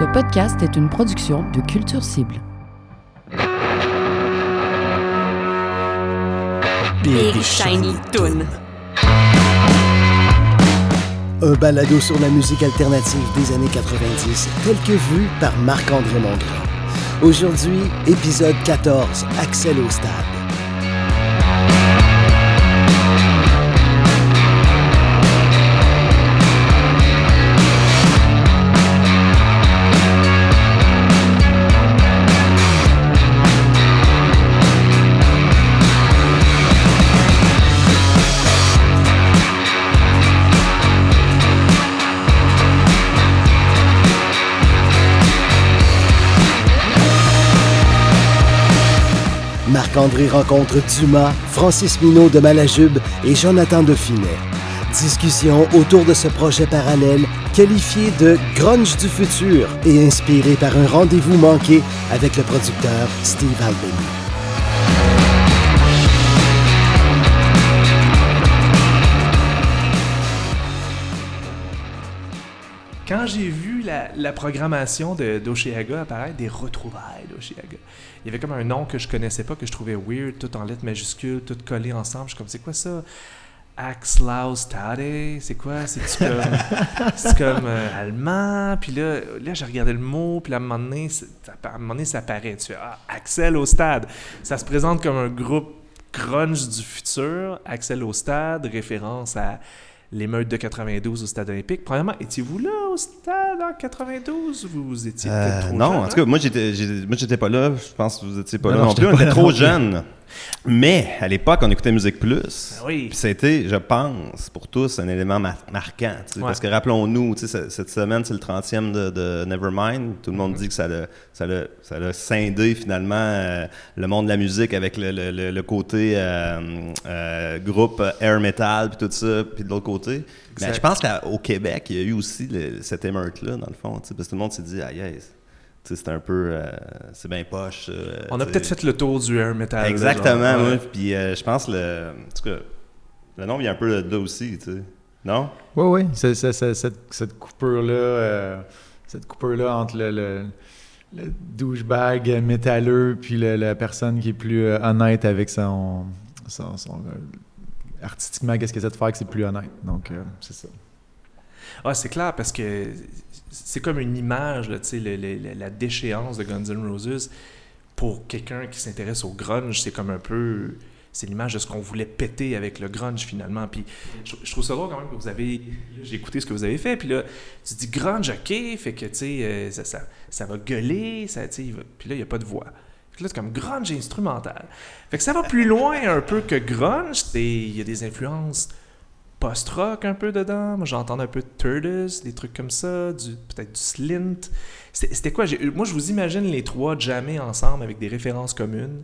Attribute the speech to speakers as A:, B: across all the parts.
A: Ce podcast est une production de Culture Cible.
B: Big Shiny Toon.
C: Un balado sur la musique alternative des années 90, tel que vu par Marc-André Mondry. Aujourd'hui, épisode 14, Axel au stade. Marc-André rencontre Dumas, Francis Minot de Malajube et Jonathan Dauphinet. Discussion autour de ce projet parallèle qualifié de grunge du futur et inspiré par un rendez-vous manqué avec le producteur Steve Albini.
D: Quand j'ai vu la, la programmation de- d'Oshiaga apparaître, des retrouvailles d'Oshiaga, il y avait comme un nom que je connaissais pas, que je trouvais weird, tout en lettres majuscules, tout collé ensemble. Je suis comme, c'est quoi ça? Axlaustade, c'est quoi? C'est comme, comme euh, allemand? Puis là, là j'ai regardé le mot, puis là, à un moment donné, à un moment donné, ça apparaît. Tu fais, ah, Axel au stade. Ça se présente comme un groupe grunge du futur. Axel au stade, référence à l'émeute de 92 au stade olympique. Premièrement, étiez-vous là au stade en 92 ou vous étiez peut-être
E: Euh,
D: trop
E: non,
D: jeune,
E: en
D: hein?
E: tout cas, moi j'étais, moi j'étais pas là. Je pense que vous étiez pas
F: Non,
E: là
F: non,
E: non, plus. On était trop jeunes. Mais à l'époque, on écoutait Musique Plus.
D: Ah oui.
E: A été, je pense, pour tous, un élément mar- marquant.
D: Ouais.
E: Parce que rappelons-nous, cette semaine, c'est le 30e de, de Nevermind. Tout le
D: Mm-hmm.
E: monde dit que ça l'a, ça l'a, ça l'a scindé finalement euh, le monde de la musique avec le, le- le- le côté euh, euh, groupe air metal puis tout ça, puis de l'autre côté. Mais je pense qu'au Québec, il y a eu aussi cette émeute-là, dans le fond. Parce que tout le monde s'est dit, ah yes, c'est un peu, euh, c'est bien poche. euh,
D: On a peut-être fait le tour du air metal.
E: Exactement, oui. Puis euh, je pense le. En tout cas, le nom vient un peu de là aussi, tu sais. Non?
F: Oui, oui. C'est- c'est- c'est- cette, cette coupure-là, euh, cette coupure-là entre le, le, le douchebag métalleux puis le- la personne qui est plus euh, honnête avec son. son, son, euh, artistiquement, qu'est-ce que c'est de faire que c'est plus honnête. Donc, euh, c'est ça.
D: Ah, c'est clair, parce que c'est comme une image, là, le- la déchéance de Guns N' Roses. Pour quelqu'un qui s'intéresse au grunge, c'est comme un peu... C'est l'image de ce qu'on voulait péter avec le grunge, finalement. Puis je, trouve ça drôle quand même que vous avez... J'ai écouté ce que vous avez fait, puis là, tu dis grunge, OK, fait que, tu sais, euh, ça, ça, va gueuler, ça, puis là, il n'y a pas de voix. Là, c'est comme grunge instrumental. Fait que ça va plus loin un peu que grunge. Il y a des influences post-rock un peu dedans. Moi, j'entends un peu de Turtles, des trucs comme ça, peut-être du Slint. C'était quoi? Moi, je vous imagine les trois jammer ensemble avec des références communes,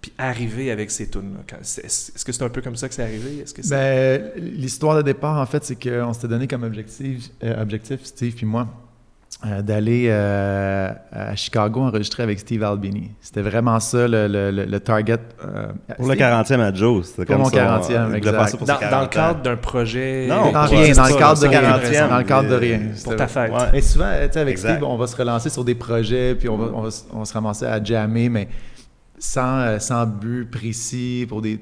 D: puis arriver avec ces tunes là Est-ce que c'est un peu comme ça que c'est arrivé?
F: Ben, l'histoire de départ, en fait, c'est qu'on s'était donné comme objectif, euh, objectif Steve puis moi, euh, d'aller euh, à Chicago enregistrer avec Steve Albini. C'était vraiment ça le, le- le- target. euh,
E: Pour le
F: Steve-
E: 40e à Joe, c'était
F: Pour
E: comme
F: mon
E: ça.
F: 40e,
E: on voulait
F: exact.
E: faire ça pour
D: dans, dans le
E: 40 ans.
D: cadre d'un projet...
E: Non,
F: Dans rien, dans le cadre de rien.
E: 40e,
F: Dans le cadre de rien.
D: Pour ta fête.
E: Ouais.
F: Mais souvent, tu sais, avec
E: Exact.
F: Steve, on va se relancer sur des projets, puis on va, on va, se- on va se ramasser à jammer, mais sans, sans but précis, pour des...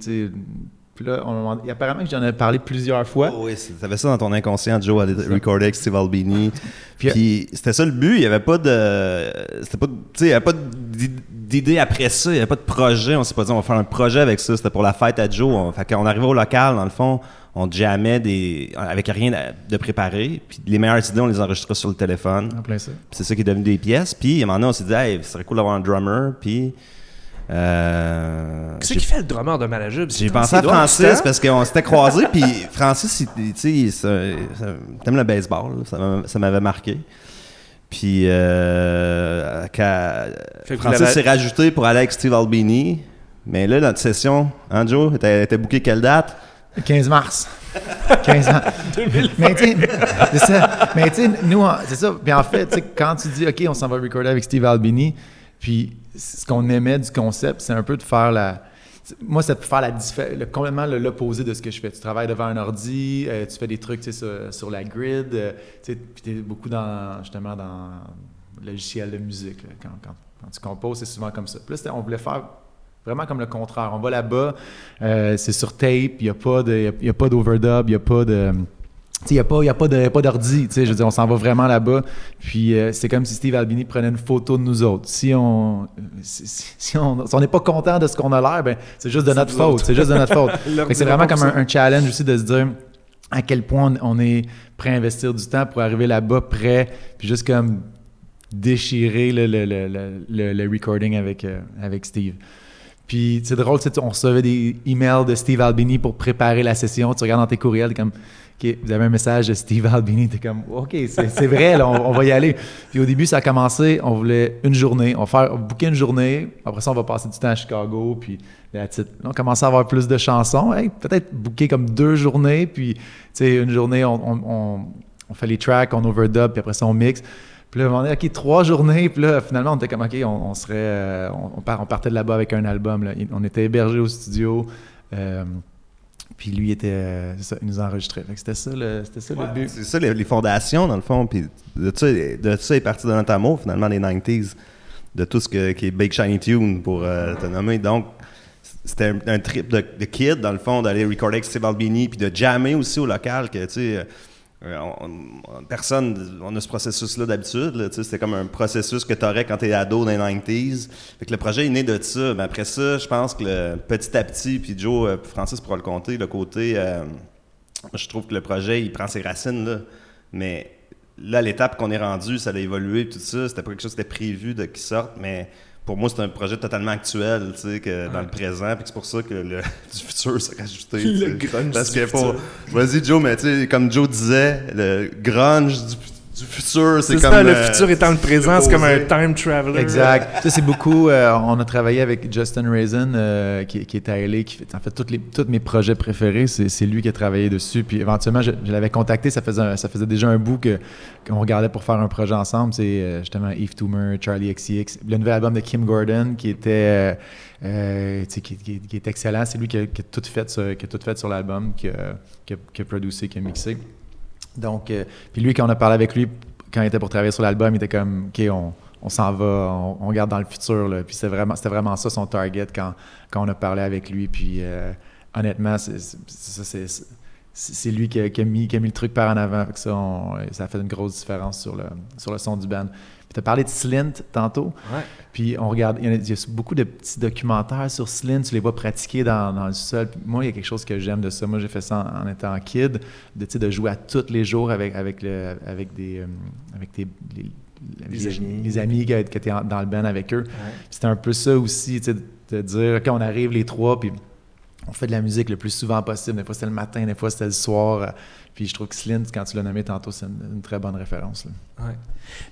F: Puis là, on, et apparemment que j'en ai parlé plusieurs fois.
E: Oh oui, t'avais ça dans ton inconscient, Joe allait recorder avec Steve Albini.
F: Puis-
E: Puis, c'était ça le but, il n'y avait pas de. C'était pas. de- Tu sais, il n'y avait pas d'i- d'idée après ça, il n'y avait pas de projet. On s'est pas dit, on va faire un projet avec ça. C'était pour la fête à Joe. On, fait qu'on arrivait au local, dans le fond, on jammait des, avec rien de- préparé. Puis les meilleures idées, on les enregistrait sur le téléphone.
F: En plein ça.
E: C'est ça qui est devenu des pièces. Puis à un moment donné, on s'est dit, hey, ce serait cool d'avoir un drummer. Puis. Euh,
D: Qu'est-ce qui fait le drummer de Malajube?
E: j'ai pensé à Francis parce qu'on s'était croisés, puis Francis, tu sais, t'aimes le baseball, là, ça m'a- ça m'avait marqué. Puis euh, quand Francis s'est rajouté pour aller avec Steve Albini, mais là, notre session, hein, Joe, était, était booké quelle date?
F: 15 mars. 15 ans. Mais tu sais, c'est ça. Mais tu sais, nous, c'est ça. Puis en fait, quand tu dis, OK, on s'en va recorder avec Steve Albini, puis ce qu'on aimait du concept, c'est un peu de faire la. Moi, c'est de faire la le, complètement le- l'opposé de ce que je fais. Tu travailles devant un ordi, euh, tu fais des trucs sur, sur la grid, euh, puis tu es beaucoup dans, justement, dans logiciel de musique. là. Quand, tu composes, c'est souvent comme ça. Puis là, on voulait faire vraiment comme le contraire. On va là-bas, euh, c'est sur tape, il n'y a pas d'overdub, il n'y a pas de... Il n'y a pas, y a d'ordi, tu sais, je veux dire, on s'en va vraiment là-bas. Puis euh, c'est comme si Steve Albini prenait une photo de nous autres. Si on si, si- si on si on n'est pas content de ce qu'on a l'air, ben c'est juste de notre faute. C'est juste de notre faute.
D: Leur
F: Fait que c'est
D: dira
F: vraiment comme un, challenge aussi de se dire à quel point on, est prêt à investir du temps pour arriver là-bas, prêt, puis juste comme déchirer le, le, le, le- le- le recording avec, euh, avec Steve. Puis c'est drôle, on recevait des emails de Steve Albini pour préparer la session. Tu regardes dans tes courriels, comme, OK, vous avez un message de Steve Albini, t'es comme, OK, c'est vrai, on, va y aller. Puis au début, ça a commencé, on voulait une journée, on va faire, booker une journée, après ça, on va passer du temps à Chicago, puis. Là, on commençait à avoir plus de chansons, Hey, peut-être booker comme deux journées, puis tu sais, une journée, on, on- on- on fait les tracks, on overdub, puis après ça, on mixe. Puis là, on est OK, trois journées. Puis là, finalement, on était comme OK, on, on serait. euh, on, on part- on partait de là-bas avec un album. là. On était hébergés au studio. euh, puis lui, était, euh, c'est ça, il nous enregistrait. C'était ça, le, c'était ça le but.
E: C'est ça les, les fondations, dans le fond. Puis de ça, de ça est parti de notre amour, finalement, des 90s. De tout ce que- qui est Big Shiny Tune, pour euh, te nommer. Donc, c'était un, un trip de, de kid, dans le fond, d'aller recorder avec Steve Albini, puis de jammer aussi au local, que, tu sais... euh, on- on- personne, on a ce processus-là d'habitude. C'était comme un processus que tu aurais quand tu es ado dans les 90s. Fait que le projet est né de ça. Mais après ça, je pense que petit à petit, puis Joe, euh, Francis pourra le compter, le côté. euh, je trouve que le projet, il prend ses racines là. Mais là, l'étape qu'on est rendu, ça a évolué, tout ça. C'était pas quelque chose qui était prévu de qui sorte, mais pour moi, c'est un projet totalement actuel, tu sais, que dans le présent, puis c'est pour ça que le du futur s'est rajouté.
D: Le grunge
E: Parce
D: du
E: que pour.
D: futur.
E: Vas-y, Joe, mais tu sais, comme Joe disait, le grunge du, du futur, c'est
D: C'est
E: comme.
D: ça, le
E: euh,
D: futur étant le présent, c'est comme un time traveler.
F: Exact. Ça, c'est beaucoup. euh, on a travaillé avec Justin Raisin, euh, qui, qui est à LA, qui fait en fait les, tous mes projets préférés. C'est, lui qui a travaillé dessus. Puis éventuellement, je, je l'avais contacté. Ça faisait, un- ça faisait déjà un bout que, qu'on regardait pour faire un projet ensemble. C'est euh, justement Eve Toomer, Charlie XCX. Le nouvel album de Kim Gordon, qui était. euh, euh, qui, qui- qui est excellent. C'est lui qui a, qui a tout fait sur, qui a tout fait sur l'album, qui a, qui a, qui a producé, qui a mixé. Donc, euh, puis lui, quand on a parlé avec lui, quand il était pour travailler sur l'album, il était comme, OK, on, on s'en va, on, on regarde dans le futur. Là. Puis c'était vraiment, vraiment ça son target quand, quand on a parlé avec lui. Puis euh, honnêtement, c'est, lui qui a, mis, qui a mis le truc par en avant. Ça, ça a fait une grosse différence sur le, sur le son du band. Puis tu as parlé de Slint tantôt.
D: Ouais.
F: Puis on regarde, il y, a, il y a beaucoup de petits documentaires sur Slint, tu les vois pratiquer dans, dans le sol. Puis moi, il y a quelque chose que j'aime de ça. Moi, j'ai fait ça en, en étant kid, de, de jouer à tous les jours avec, avec, le, avec des, euh, avec des, les,
D: Les amis.
F: les amis qui, étaient en- dans le band avec eux.
D: Ouais.
F: C'était un peu ça aussi, de dire, OK, on arrive les trois, puis on fait de la musique le plus souvent possible. Des fois, c'était le matin, des fois, c'était le soir. Euh, Puis je trouve que Slint, quand tu l'as nommé tantôt, c'est une, très bonne référence. là.
D: Ouais.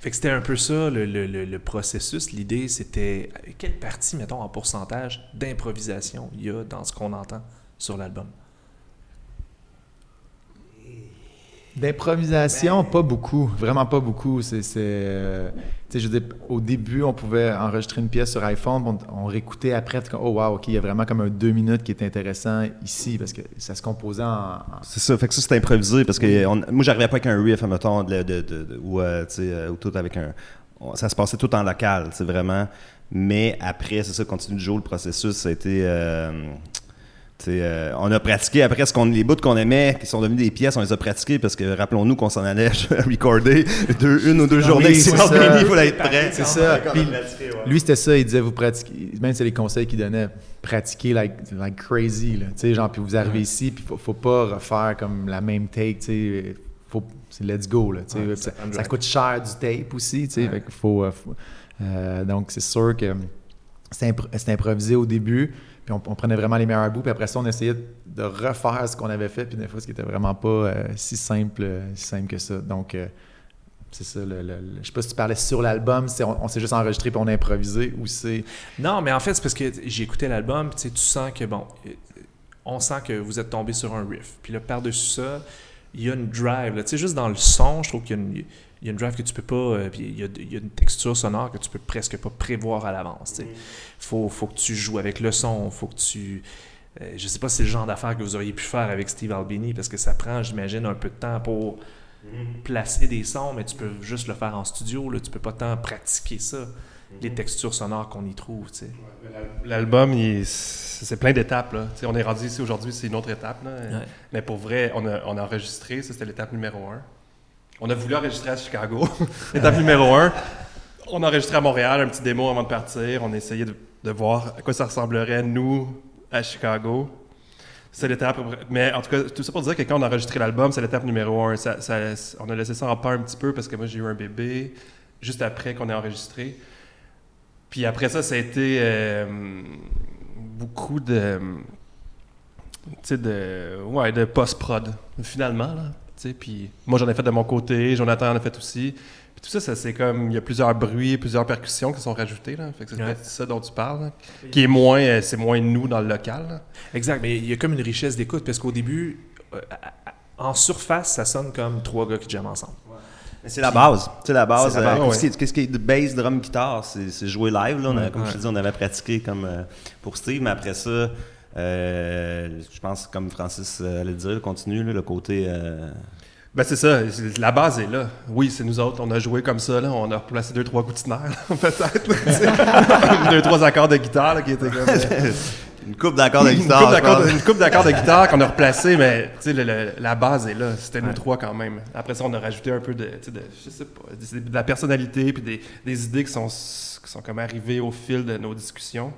D: Fait que c'était un peu ça, le, le- le- le processus. L'idée, c'était quelle partie, mettons, en pourcentage d'improvisation il y a dans ce qu'on entend sur l'album?
F: D'improvisation, pas beaucoup. Vraiment pas beaucoup. C'est, c'est, euh, tu sais, je veux dire, au début, on pouvait enregistrer une pièce sur iPhone, on, on réécoutait après, oh wow, OK, il y a vraiment comme un deux minutes qui est intéressant ici, parce que ça se composait en... en-
E: C'est ça, fait que ça c'est improvisé parce que on- moi j'arrivais pas avec un riff, mettons, de, de, de, de- ou, euh, tu sais, euh, ou tout avec un. on- ça se passait tout en local, c'est vraiment. Mais après, c'est ça, continue de jouer le processus, ça a été. Euh, on a pratiqué après ce qu'on, les bouts qu'on aimait, qui sont devenus des pièces, on les a pratiqués parce que rappelons-nous qu'on s'en allait recorder deux- une ou deux
F: Non,
E: journées.
F: oui,
E: C'est
F: c'est ça.
E: il faut être prêt.
F: C'est ça.
E: Qu'on a
F: Puis
E: pratiqué, ouais.
F: lui, c'était ça. Il disait, vous pratiquez... Même c'est les conseils qu'il donnait. Pratiquer like, like crazy, là. Tu sais, genre, puis vous arrivez ici, puis faut, faut pas refaire comme la même take, tu sais. Faut... C'est let's go, là. tu sais.
D: Ouais,
F: ça, coûte cher du tape aussi, tu sais.
D: Ouais.
F: Faut... euh, faut- euh, donc, c'est sûr que impro- c'était improvisé au début, puis on, prenait vraiment les meilleurs bouts, puis après ça, on essayait de refaire ce qu'on avait fait, puis des fois, ce qui était vraiment pas euh, si simple, euh, si simple que ça. Donc, euh, c'est ça. Le, je sais pas si tu parlais sur l'album, on, on s'est juste enregistré puis on a improvisé, ou c'est.
D: Non, mais en fait, c'est parce que j'ai écouté l'album, tu sens que, bon, on sent que vous êtes tombé sur un riff. Puis là, par-dessus ça, il y a une drive. Tu sais, juste dans le son, je trouve qu'il y a une, il y a une drive que tu peux pas. euh, puis il y, a, il y a une texture sonore que tu peux presque pas prévoir à l'avance. tu sais. Faut, faut que tu joues avec le son, faut que tu. euh, je sais pas si c'est le genre d'affaires que vous auriez pu faire avec Steve Albini, parce que ça prend, j'imagine, un peu de temps pour placer des sons, mais tu peux juste le faire en studio. Là. Tu peux pas tant pratiquer ça, les textures sonores qu'on y trouve. tu sais.
G: L'album, il- c'est plein d'étapes. là. Tu sais, On est rendu ici aujourd'hui, c'est une autre étape. là.
D: Ouais.
G: Mais pour vrai, on a, on a enregistré, ça c'était l'étape numéro un. On a voulu enregistrer à Chicago. étape numéro un. On a enregistré à Montréal un petit démo avant de partir. On a essayé de, de voir à quoi ça ressemblerait, nous, à Chicago. C'est l'étape. Mais en tout cas, tout ça pour dire que quand on a enregistré l'album, c'est l'étape numéro un. On a laissé ça en peur un petit peu parce que moi, j'ai eu un bébé juste après qu'on ait enregistré. Puis après ça, ça a été euh, beaucoup de. Tu sais, de. Ouais, de post-prod, finalement, là. Puis moi, j'en ai fait de mon côté, Jonathan en a fait aussi. Puis tout ça, ça c'est comme. Il y a plusieurs bruits, plusieurs percussions qui sont rajoutées, là. Fait que c'est
D: Ouais.
G: ça dont tu parles, là. Qui est moins. euh, c'est moins nous dans le local, là.
D: Exact, mais il y a comme une richesse d'écoute parce qu'au début, euh, en surface, ça sonne comme trois gars qui jamment ensemble.
E: Mais c'est la base. C'est la base.
D: C'est la base,
E: euh,
G: ouais.
E: qu'est-ce qui est- de bass, drum, guitare, c'est joué live. Là. On a-
D: Ouais,
E: comme je te dis, on avait pratiqué comme euh, pour Steve, mais après ça, je pense, comme Francis euh, allait dire, continue là, le côté. euh,
G: Ben c'est ça, la base est là. Oui, c'est nous autres, on a joué comme ça, là. on a replacé deux, trois là, peut-être. deux, trois accords de guitare là, qui étaient comme... euh,
E: une coupe d'accords de guitare.
G: une coupe d'accords de guitare qu'on a replacé, mais tu sais, le- le- la base est là. C'était nous trois quand même. Après ça, on a rajouté un peu de, de je sais pas, de, de la personnalité puis des, des idées qui sont, qui sont comme arrivées au fil de nos discussions.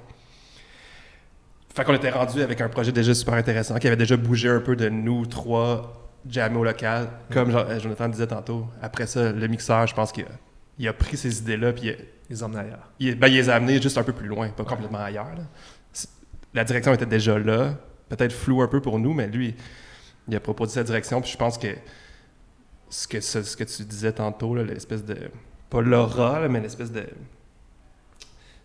G: Fait qu'on était rendu avec un projet déjà super intéressant qui avait déjà bougé un peu de nous trois jamais au local. Comme euh, Jonathan disait tantôt. Après ça, le mixeur, je pense qu'il a, a pris ces idées-là puis il a-
D: Les hommes d'ailleurs.
G: il, ben, il les a amenés juste un peu plus loin, pas complètement ailleurs. là. La direction était déjà là, peut-être floue un peu pour nous, mais lui, il a proposé sa direction. Puis je pense que ce que, ce, ce que tu disais tantôt, l'espèce de. Pas l'aura, mais l'espèce de.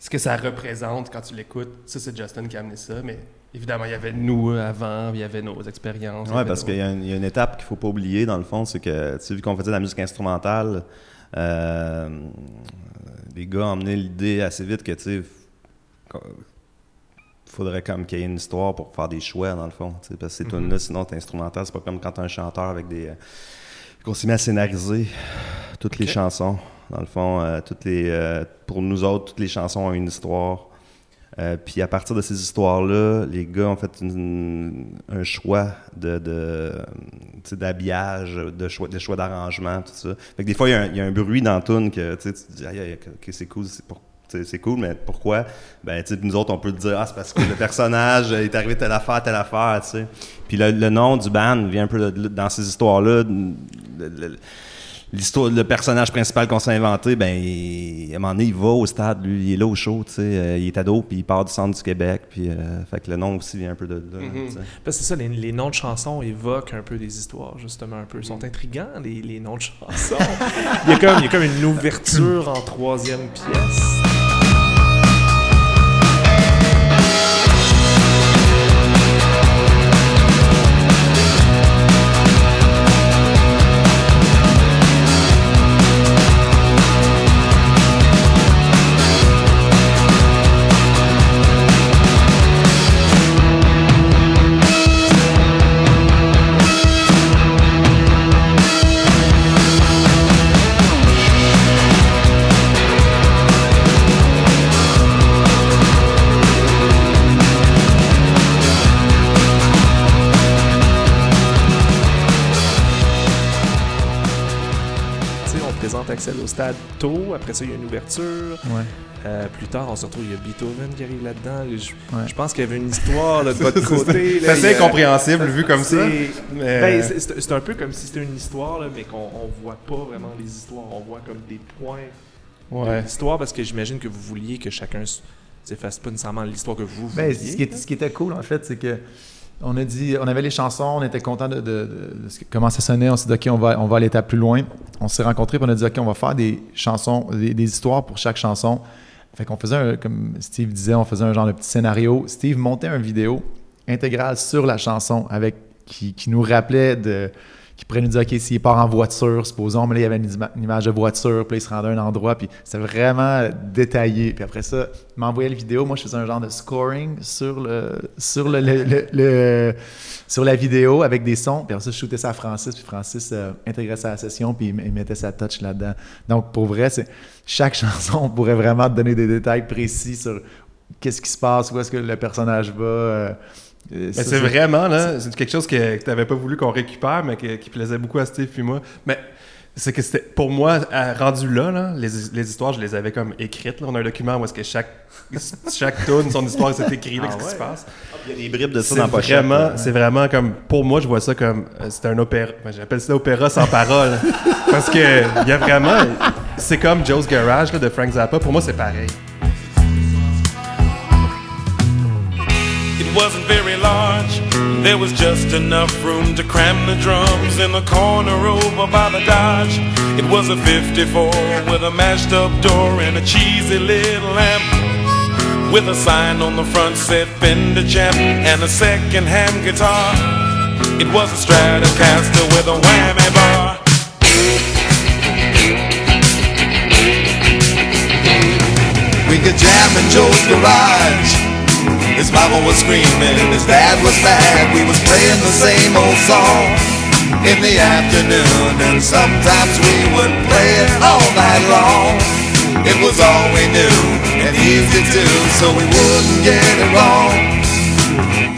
G: Ce que ça représente quand tu l'écoutes, ça, c'est Justin qui a amené ça, mais évidemment, il y avait nous avant, il y avait nos expériences. avait
E: parce
G: nos-
E: qu'il y, a une- il y a une étape qu'il faut pas oublier, dans le fond, c'est que, tu sais, vu qu'on faisait de la musique instrumentale, euh, les gars ont emmené l'idée assez vite que, tu sais, faudrait comme qu'il y ait une histoire pour faire des choix, dans le fond, tu sais, parce que ces tunes-là, sinon, t'es instrumental, c'est pas comme quand t'as un chanteur avec des... qu'on s'est mis à scénariser toutes les chansons. Dans le fond, euh, euh, pour nous autres, toutes les chansons ont une histoire. Euh, puis à partir de ces histoires-là, les gars ont fait un choix de, d'habillage, de choix, d'arrangement, tout ça. Fait que des fois, il y a un, bruit dans tune que tu dis, ok, c'est cool, c'est c'est cool, mais pourquoi? Ben, nous autres, on peut dire, ah, c'est parce que le personnage est arrivé telle affaire, telle affaire, tu. Puis le, nom du band vient un peu dans ces histoires-là. L'histoire, le personnage principal qu'on s'est inventé, ben, il- à un moment donné, il va au stade, lui, il est là au show, tu sais, euh, il est ado, puis il part du centre du Québec, puis euh, fait que le nom aussi vient un peu de là.
G: Mhm.
E: sais.
D: Parce que c'est ça, les, les noms de chansons évoquent un peu des histoires, justement, un peu. Ils sont intrigants, les, les noms de chansons. il, y a comme, il y a comme une ouverture en troisième pièce. Axel au stade tôt, après ça, il y a une ouverture.
F: Ouais.
D: Euh, plus tard, on se retrouve, il y a Beethoven qui arrive là-dedans. Je,
F: Ouais.
D: je pense qu'il y avait une histoire là, de votre côté.
G: C'est assez incompréhensible vu comme ça. Mais-
D: Ben, c'est- un peu comme si c'était une histoire, là, mais qu'on on voit pas vraiment les histoires. On voit comme des points
G: ouais.
D: de l'histoire parce que j'imagine que vous vouliez que chacun s- s'efface pas nécessairement l'histoire que vous
F: Ben,
D: vouliez.
F: ce, qui était, ce qui était cool, en fait, c'est que on a dit, on avait les chansons, on était content de, comment ça sonnait. On s'est dit, OK, on va, on va plus loin. On s'est rencontrés, puis on a dit, OK, on va faire des chansons, des, des histoires pour chaque chanson. Fait qu'on faisait, un, comme Steve disait, on faisait un genre de petit scénario. Steve montait une vidéo intégrale sur la chanson avec qui, qui nous rappelait de qui pourrait nous dire, OK, s'il part en voiture, supposons, mais là, il y avait une, ima- une image de voiture, puis là, il se rendait à un endroit, puis c'était vraiment détaillé. Puis après ça, il m'envoyait la vidéo. Moi, je faisais un genre de scoring sur le, sur le, le- le- sur la vidéo avec des sons. Puis après ça, je shootais ça à Francis, puis Francis euh, intégrait ça à la session, puis il, il mettait sa touch là-dedans. Donc, pour vrai, c'est chaque chanson pourrait vraiment te donner des détails précis sur qu'est-ce qui se passe, où est-ce que le personnage va. euh,
G: c'est vraiment, là, c'est quelque chose que, tu n'avais pas voulu qu'on récupère, mais que- qui plaisait beaucoup à Steve puis moi. Mais c'est que c'était, pour moi, rendu là, là, les, les histoires, je les avais comme écrites. là. On a un document où est-ce que chaque, chaque tune, son histoire, c'est écrit, là,
D: Ah
G: qu'est-ce qui
D: ouais?
G: se passe.
E: Il y a des bribes de ça
G: C'est
E: dans
G: vraiment,
E: là.
G: c'est vraiment comme, pour moi, je vois ça comme, euh, c'est un opéra, ben, j'appelle ça opéra sans parole. parce que, il y a vraiment, c'est comme Joe's Garage, là, de Frank Zappa. Pour moi, c'est pareil.
H: It wasn't very large. There was just enough room to cram the drums in the corner over by the Dodge. It was a 54 with a mashed up door and a cheesy little lamp. With a sign on the front said Fender Champ and a second hand guitar. It was a Stratocaster with a whammy bar.
I: We could jam in Joe's garage. His mama was screaming, his dad was mad. We was playing the same old song in the afternoon, and sometimes we would play it all night long. It was all we knew and easy to, so we wouldn't get it wrong.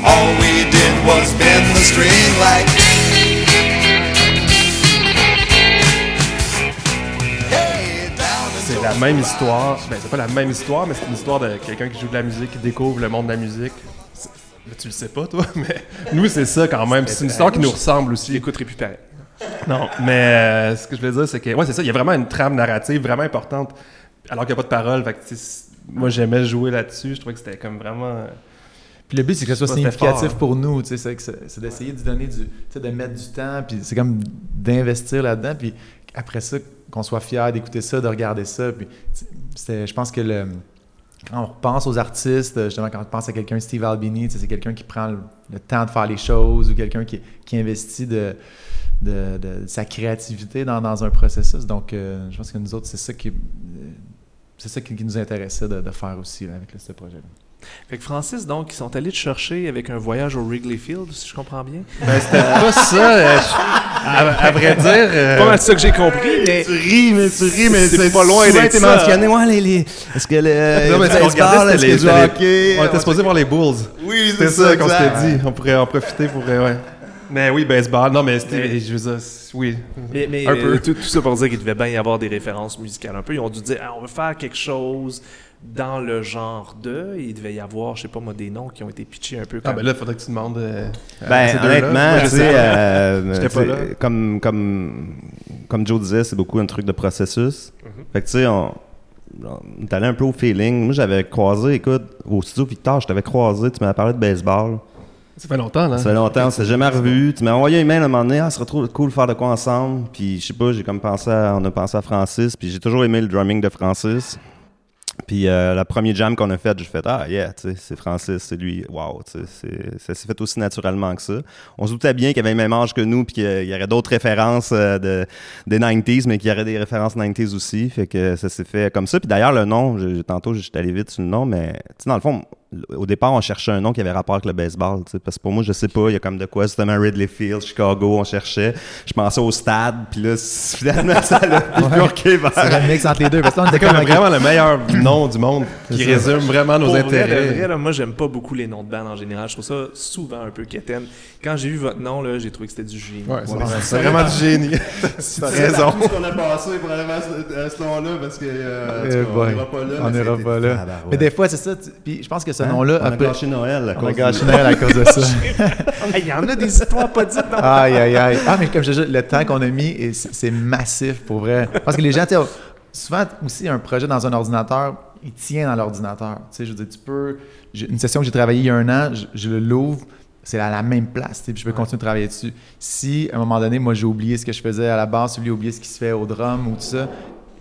I: All we did was bend the string like.
G: C'est la même histoire. Ben, c'est pas la même histoire, mais c'est une histoire de quelqu'un qui joue de la musique, qui découvre le monde de la musique. Ben, tu le sais pas, toi, mais nous, c'est ça quand même. C'est une histoire qui nous ressemble aussi.
D: l'écouterai plus pareil.
G: Non, mais euh, ce que je voulais dire, c'est que, ouais, c'est ça. Il y a vraiment une trame narrative vraiment importante, alors qu'il n'y a pas de parole. Fait que, tu sais, c'est- moi, j'aimais jouer là-dessus. Je trouvais que c'était comme vraiment. euh,
F: Puis le but, c'est que ce soit significatif
G: fort, hein.
F: pour nous. tu sais, C'est d'essayer de donner du. tu sais, de mettre du temps, puis c'est comme d'investir là-dedans. Puis après ça, qu'on soit fier d'écouter ça, de regarder ça. Puis je pense que. Quand on repense aux artistes, justement, quand on pense à quelqu'un, Steve Albini, c'est quelqu'un qui prend le, temps de faire les choses ou quelqu'un qui, investit de, sa créativité dans, un processus. Donc, euh, je pense que nous autres, c'est ça qui, euh, nous intéressait de, faire aussi avec ce projet-là.
D: Fait que Francis, donc, ils sont allés te chercher avec un voyage au Wrigley Field, si je comprends bien.
G: Ben, c'était pas ça. euh, je- à, à vrai dire. euh,
D: Pas mal ça que j'ai compris, mais
E: Tu ris, mais tu ris, mais
D: C'est pas loin
E: souvent
D: d'être ça.
E: mentionné. Ouais, les, les- Est-ce que le.
G: Non, mais regardait,
E: est-ce
G: c'était
E: que
G: les-
E: hockey?
G: On était supposé voir les Bulls.
E: Oui, c'est
G: ça
E: ça
G: qu'on
E: exact.
G: s'était dit. On pourrait en profiter pour. euh, ouais. Mais oui, baseball. Non, mais c'était.
D: Mais-
G: Je veux dire, oui.
D: Mais, mais,
G: Un
D: euh,
G: peu.
D: Tout, tout ça pour dire qu'il devait bien y avoir des références musicales un peu. Ils ont dû dire, Ah, on veut faire quelque chose dans le genre de. Il devait y avoir, je sais pas moi, des noms qui ont été pitchés un peu
G: Ah,
D: comme.
G: ben là, il faudrait que tu demandes. euh,
E: Ben, honnêtement, tu
G: sais
E: euh,
G: J'étais
E: tu
G: pas
E: sais,
G: là.
E: comme, comme, comme Joe disait, c'est beaucoup un truc de processus.
G: Mhm.
E: Fait que, tu sais, on, on est allé un peu au feeling. Moi, j'avais croisé, écoute, au studio Victor, je t'avais croisé, tu m'avais parlé de baseball.
G: Ça fait longtemps, là.
E: Ça fait longtemps, on s'est jamais revu. Tu m'as envoyé un email à un moment donné, ah, ce serait trop cool de faire de quoi ensemble. Puis, je sais pas, j'ai comme pensé à, on a pensé à Francis, puis j'ai toujours aimé le drumming de Francis. Puis, euh, la jam qu'on a faite, j'ai fait, ah, yeah, c'est Francis, c'est lui. Wow, ça s'est fait aussi naturellement que ça. On se doutait bien qu'il avait le même âge que nous, puis qu'il y aurait d'autres références euh, de, des 90s, mais qu'il y aurait des références 90s aussi. Fait que ça s'est fait comme ça. Puis d'ailleurs, le nom, je- tantôt, j'étais allé vite sur le nom, mais, dans le fond, au départ, on cherchait un nom qui avait rapport avec le baseball, tu sais, parce que pour moi, je sais pas, il y a comme de quoi, justement, Ridley Field, Chicago, on cherchait. Je pensais au stade, puis là, finalement, ça l'a bifurqué vers...
F: C'est le mix entre les deux. Parce que là, on était
G: C'est comme vraiment le meilleur nom du monde qui
F: ça.
G: résume vraiment nos
D: Pour vrai,
G: intérêts.
D: de vrai, là, moi, j'aime pas beaucoup les noms de bandes en général. Je trouve ça souvent un peu quétaine. Quand j'ai vu votre nom, là, j'ai trouvé que c'était du génie.
G: Ouais, c'est c'est vraiment du génie. T'as raison.
E: Tout ce qu'on a passé pour arriver à ce, ce nom-là, parce que euh,
F: Eh
E: cas, on n'ira pas là.
F: On
E: mais
F: n'ira pas là. Mais des fois, c'est ça. Puis je pense que ce
E: Hein?
F: nom-là.
E: on a
F: peu-
E: gâché Noël. à
F: On
E: cause
F: a gâché Noël à cause de ça.
D: Hey, Il y en a des histoires pas dites dans
F: Aïe, aïe, aïe. Ah, mais comme je dis, le temps qu'on a mis, c'est massif pour vrai. Parce que les gens, tu sais, souvent aussi, un projet dans un ordinateur, il tient dans l'ordinateur. Tu sais, je veux dire, tu peux. Une session que j'ai travaillée il y a un an, je, je l'ouvre, c'est à la même place, puis je peux continuer de travailler dessus. Si, à un moment donné, moi, j'ai oublié ce que je faisais à la base, j'ai oublié ce qui se fait au drum ou tout ça,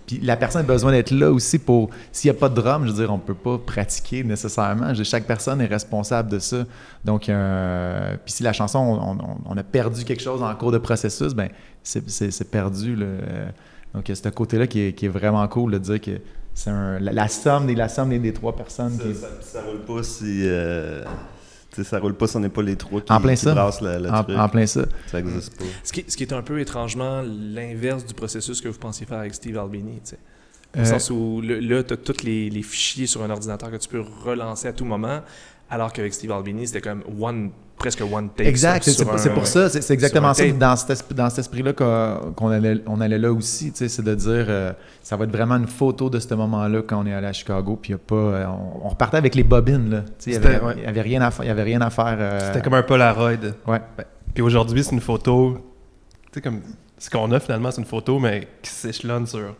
F: puis la personne a besoin d'être là aussi pour. S'il n'y a pas de drum, je veux dire, on peut pas pratiquer nécessairement. Dire, chaque personne est responsable de ça. Donc, un- puis si la chanson, on, on- on a perdu quelque chose en cours de processus, ben c'est- c'est c'est perdu. là. Euh, Donc, il y a ce côté-là qui est, qui est vraiment cool de dire que c'est un- la, la somme des, la somme des, des trois personnes. qui
E: Ça, ça, ça roule pas si. euh, tu sais, ça roule pas si on n'est pas les trois qui,
F: En plein
E: qui
F: ça.
E: brassent le, le
F: en,
E: truc.
F: en plein ça.
E: Ça existe pas.
D: Ce qui, ce qui est un peu étrangement l'inverse du processus que vous pensiez faire avec Steve Albini. tu sais. Au
F: Euh,
D: sens où le- là, tu as tous les, les fichiers sur un ordinateur que tu peux relancer à tout moment, alors qu'avec Steve Albini, c'était comme one, presque one take.
F: Exact, c'est pour ça, c'est exactement ça. Dans cet, dans cet esprit-là qu'on qu'on allait, on allait là aussi, c'est de dire, euh, ça va être vraiment une photo de ce moment-là quand on est allé à Chicago, puis il y a pas, euh, on, on repartait avec les bobines, là. Il y avait,
G: ouais.
F: rien à faire. Avait rien à faire euh,
G: C'était comme un Polaroid.
F: Ouais.
G: Ben, Puis aujourd'hui, c'est une photo. Tu sais, comme. Ce qu'on a finalement, c'est une photo, mais qui s'échelonne sur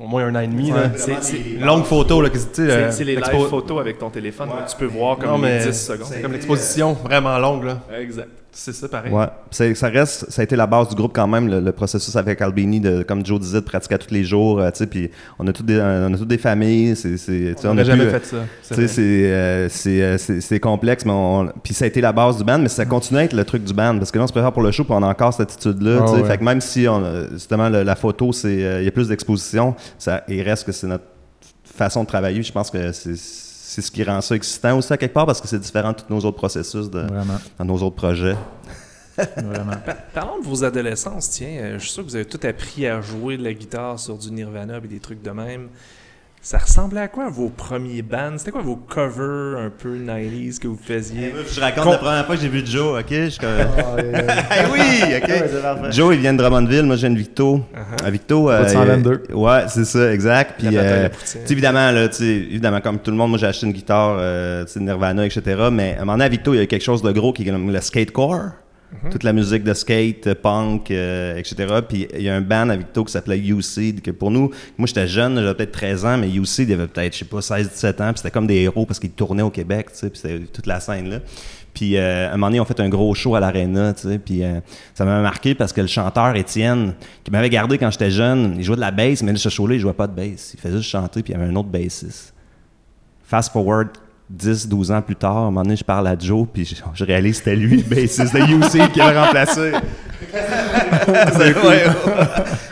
G: au moins un an et demi. là.
D: C'est-
G: Une longue photo, là. que, tu sais,
D: C'est
G: euh,
D: c'est les live photos avec ton téléphone, là, tu peux voir comme
G: Non,
D: les
G: mais
D: 10 secondes.
G: c'est comme l'exposition vraiment longue, là.
D: Exact.
G: C'est ça, pareil.
E: Ouais. Ça reste, ça a été la base du groupe quand même, le, le processus avec Albini, de, comme Joe disait, de pratiquer à tous les jours, euh, tu sais, puis on a toutes des, on a toutes des familles, c'est, c'est, tu sais,
G: On
E: a
G: n'a jamais
E: euh,
G: fait ça. c'est
E: Tu sais,
G: vrai.
E: c'est, euh, c'est, euh, complexe, mais on, puis ça a été la base du band, mais ça continue à être le truc du band, parce que là, on se prépare pour le show, puis on a encore cette attitude-là,
F: Ah
E: tu sais.
F: ouais.
E: Fait que même si, on, a- justement, le- la photo, c'est, euh, il y a plus d'exposition, ça, il reste que c'est notre façon de travailler. Je pense que c'est, c'est ce qui rend ça excitant aussi, à quelque part, parce que c'est différent de tous nos autres processus, de,
F: Vraiment,
E: dans nos autres projets.
F: vraiment.
D: Pa- Parlons de vos adolescences, tiens. euh, je suis sûr que vous avez tout appris à jouer de la guitare sur du Nirvana et des trucs de même. Ça ressemblait à quoi vos premiers bands? C'était quoi vos covers un peu 90s que vous faisiez?
E: Je raconte la première fois que j'ai vu Joe, ok? Je suis comme- Eh oui, ok? Joe, il vient de Drummondville, moi je viens de Victo.
D: Uh-huh.
E: À Victo.
F: De 122.
E: il- Ouais, c'est ça, exact. Puis, euh, évidemment, là, tu sais, évidemment, comme tout le monde, moi j'ai acheté une guitare, euh, Nirvana, etc. Mais à un moment donné, à Victo, il y a quelque chose de gros qui est comme le skatecore.
D: Mm-hmm.
E: Toute la musique de skate, euh, punk, euh, etc. Puis il y a un band à Victo qui s'appelait U-Seed, que pour nous, moi j'étais jeune, j'avais peut-être 13 ans, mais U-Seed, il avait peut-être, je sais pas, 16-17 ans, puis c'était comme des héros parce qu'ils tournaient au Québec, tu sais, puis c'était toute la scène là. Puis euh, à un moment donné, on fait un gros show à l'aréna, tu sais, puis euh, ça m'a marqué parce que le chanteur Étienne, qui m'avait gardé quand j'étais jeune, il jouait de la bass, mais là, ce show-là, il jouait pas de bass. Il faisait juste chanter, puis il y avait un autre bassiste. Fast forward 10, 12 ans plus tard, à un moment donné, je parle à Joe, puis je, je réalise que c'était lui, le bassiste de UC qui remplacé. C'est ouais, ouais.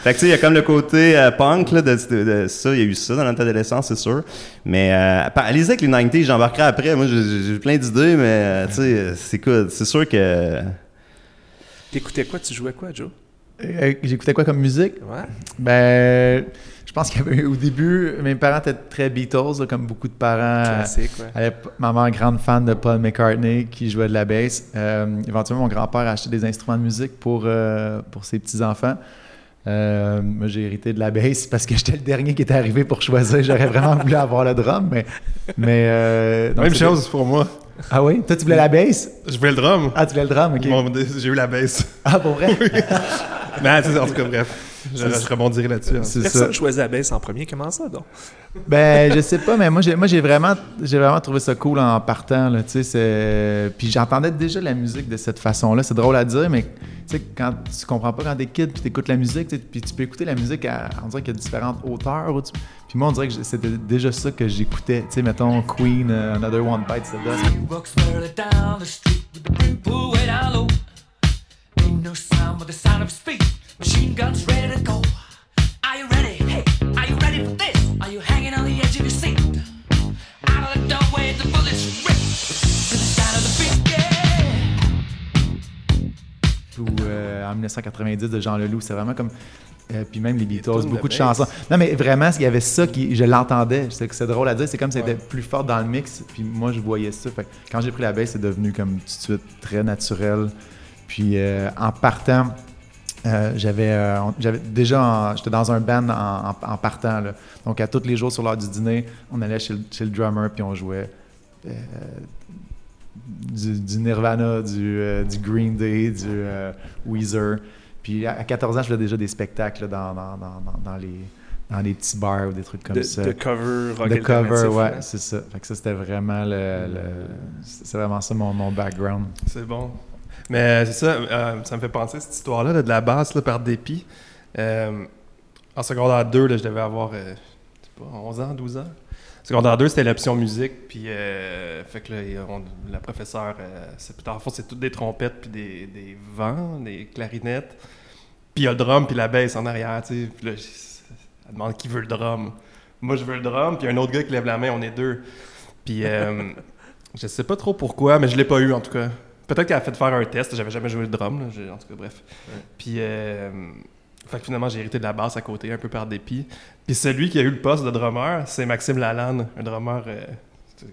E: Fait que tu sais, il y a comme le côté euh, punk, là, de, de- de ça, il y a eu ça dans notre adolescence, c'est sûr. Mais euh, allez-y avec les 90s, j'embarquerai après. Moi, j'ai- plein d'idées, mais euh, tu sais, c'est cool. C'est sûr que.
D: T'écoutais quoi? Tu jouais quoi, Joe?
F: Euh, J'écoutais quoi comme musique?
D: Ouais.
F: Ben, pense qu'au début, mes parents étaient très Beatles, là, comme beaucoup de parents.
D: Classique, ouais.
F: Elle est- ma mère, grande fan de Paul McCartney, qui jouait de la bass. Euh, éventuellement, mon grand-père a acheté des instruments de musique pour, euh, pour ses petits-enfants. Euh, moi, j'ai hérité de la bass parce que j'étais le dernier qui était arrivé pour choisir. J'aurais vraiment voulu avoir le drum, mais... mais donc
G: Même chose pour moi.
F: Ah oui? Toi, tu voulais la bass?
G: Je voulais le drum.
F: Ah, tu voulais le drum, OK.
G: J'ai eu la basse.
F: Ah, pour vrai?
G: Mais c'est- en tout cas, bref. Je, je rebondirai là-dessus. hein.
F: C'est ça.
D: Personne choisit la baisse en premier. Comment ça, donc?
F: Ben, je sais pas, mais moi, j'ai, moi, j'ai vraiment, j'ai vraiment trouvé ça cool en partant, là, tu sais, c'est... Puis j'entendais déjà la musique de cette façon-là, c'est drôle à dire, mais, tu sais, quand tu comprends pas quand t'es kid, puis t'écoutes la musique, puis tu peux écouter la musique à, on dirait qu'il y a différentes hauteurs, ou tu- puis moi, on dirait que c'était déjà ça que j'écoutais, tu sais, mettons, Queen, euh, Another One
J: way down low. Ain't no sound but the sound of feet. Machine guns
F: 1990 de Jean Leloup. C'est vraiment comme. euh, puis même les Beatles,
D: de
F: beaucoup de, chansons. Non, mais vraiment, il y avait ça qui. Je l'entendais. C'est c'est drôle à dire. C'est comme si c'était plus fort dans le mix. Puis moi, je voyais ça. Fait que quand j'ai pris la bass, c'est devenu comme tout de suite très naturel. Puis euh, en partant. euh, j'avais déjà j'étais dans un band en, en- en partant là. donc à tous les jours sur l'heure du dîner on allait chez le, chez le drummer puis on jouait du, du Nirvana, du, euh, du Green Day, du euh, Weezer. Puis à à 14 ans, je faisais déjà des spectacles là, dans, dans, dans, dans- dans les, dans les petits bars ou des trucs comme
D: De,
F: ça.
D: de cover rock
F: De cover, ouais, c'est ça. Fait que ça, c'était vraiment le, le- c'est vraiment ça mon, mon background.
G: C'est bon. Mais c'est ça, euh, ça me fait penser cette histoire-là là, de la basse là, par dépit. Euh, En secondaire 2, là, je devais avoir euh, je sais pas, 11 ans, 12 ans. Secondaire 2, c'était l'option musique. Puis, euh, fait que là, on- la professeure, euh, c'est, en c'est toutes des trompettes, puis des, des vents, des clarinettes. Puis il y a le drum, puis la basse en arrière, tu sais. Puis là, elle demande qui veut le drum. Moi, je veux le drum, puis un autre gars qui lève la main, on est deux. Puis, euh, je sais pas trop pourquoi, mais je l'ai pas eu en tout cas. Peut-être qu'elle a fait faire un test, j'avais jamais joué le drum, là, en tout cas, bref. Puis, euh, fait que finalement, j'ai hérité de la basse à côté, un peu par dépit. Puis celui qui a eu le poste de drummer, c'est Maxime Lalande, un drummer, euh,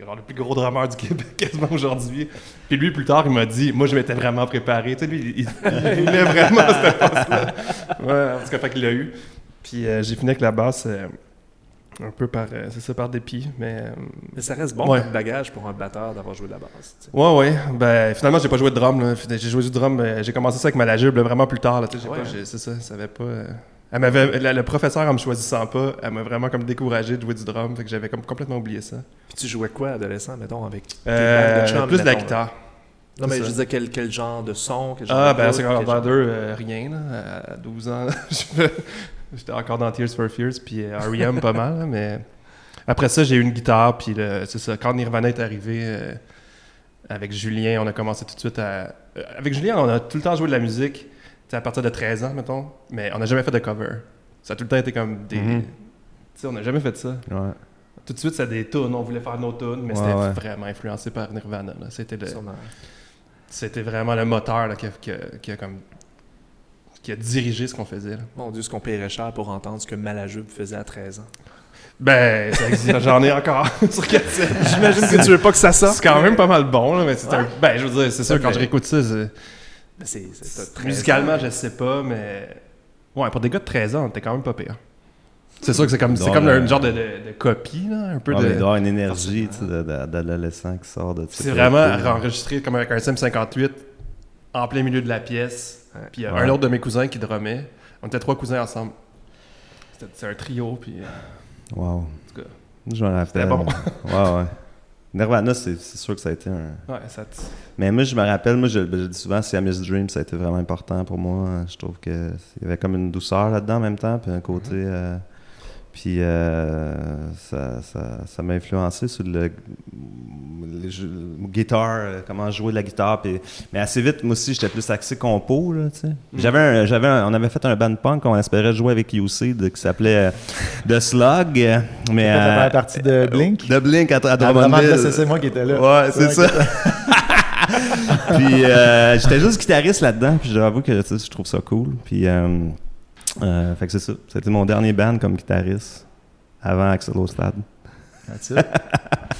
G: genre le plus gros drummer du Québec quasiment aujourd'hui. Puis lui, plus tard, il m'a dit, moi, je m'étais vraiment préparé. Tu sais, lui, il voulait vraiment ce poste-là. Ouais, en tout cas, fait qu'il l'a eu. Puis euh, j'ai fini avec la basse euh, un peu par, euh, c'est ça, par dépit, mais... euh,
D: Mais ça reste bon
G: Ouais.
D: comme bagage pour un batteur d'avoir joué de la basse. tu sais.
G: Ouais, ouais. Ben, finalement, j'ai pas joué de drum. là. J'ai joué du drum. euh, j'ai commencé ça avec Malajube là, vraiment plus tard. Là, j'ai
D: Ouais.
G: pas- j'ai- c'est ça, je savais pas. euh, Elle m'avait, la- le professeur, en me choisissant pas, elle m'a vraiment comme découragé de jouer du drum. Fait que j'avais comme complètement oublié ça.
D: Puis tu jouais quoi, adolescent, mettons, avec de chums,
G: plus de la
D: mettons,
G: guitare.
D: Non, mais je
G: ça.
D: dire, quel, quel genre de son quel genre
G: Ah,
D: de
G: ben, c'est 2, euh, rien. là. À 12 ans, je- j'étais encore dans Tears for Fears, puis euh, R.E.M. pas mal. là, mais après ça, j'ai eu une guitare, puis le- c'est ça. Quand Nirvana est arrivé, euh, avec Julien, on a commencé tout de suite à. euh, avec Julien, on a tout le temps joué de la musique, à partir de 13 ans, mettons, mais on n'a jamais fait de cover. Ça a tout le temps été comme des.
E: Mhm.
G: Tu sais, on n'a jamais fait ça.
E: Ouais.
G: Tout de suite, c'était des tunes. On voulait faire nos tunes, mais
E: Ouais,
G: c'était
E: ouais.
G: vraiment influencé par Nirvana. C'était le-
D: Sûrement.
G: c'était vraiment le moteur là, qui, a, qui a- qui a comme qui a dirigé ce qu'on faisait. là.
D: Mon Dieu, ce qu'on paierait cher pour entendre ce que Malajube faisait à 13 ans.
G: Ben, ça existe, j'en ai encore sur cassette.
D: J'imagine que tu veux pas que ça sorte.
G: C'est quand même pas mal bon, là, mais c'est un- Ben, je veux dire, c'est sûr, quand je réécoute ça, c'est-
D: Mais c'est- c'est- t'as 13
G: musicalement, je sais pas, mais. Ouais, pour des gars de 13 ans, t'es quand même pas pire. C'est sûr que c'est comme, c'est comme un genre de, de- de copie, là, un peu
E: Ouais,
G: de.
E: il doit avoir une énergie tu sais, de- de- d'adolescent qui sort de ça.
G: C'est vraiment enregistré comme avec un SM58 en plein milieu de la pièce. Puis il y a
E: Ouais.
G: un autre de mes cousins qui drummait. On était trois cousins ensemble. C'était c'est un trio, puis. euh,
E: Wow.
G: tout cas.
E: Je me rappelle.
G: C'était bon.
E: ouais, ouais. Nirvana, c'est sûr que ça a été un.
G: Ouais, ça te-
E: Mais moi, je me rappelle, moi, je, ben, je dis souvent, Siamese Dream, ça a été vraiment important pour moi. Je trouve que il y avait comme une douceur là-dedans en même temps, puis un côté. euh, puis euh, ça, ça, ça m'a influencé sur le, le jeu- le guitare, euh, comment jouer de la guitare. Puis, mais assez vite, moi aussi, j'étais plus axé compo. Là, tu sais. J'avais un- j'avais un- on avait fait un band punk, on espérait jouer avec UC de- qui s'appelait euh, The Slug. Mais, euh,
F: partie de Blink?
E: De Blink à, à
F: Ah,
E: Drummondville.
F: c'est- moi qui étais là.
E: Ouais, c'est ça. puis euh, j'étais juste guitariste là-dedans, puis j'avoue que tu sais, je trouve ça cool. Puis euh, fait que c'est ça. C'était mon dernier band comme guitariste avant Axel Ostad.
G: C'est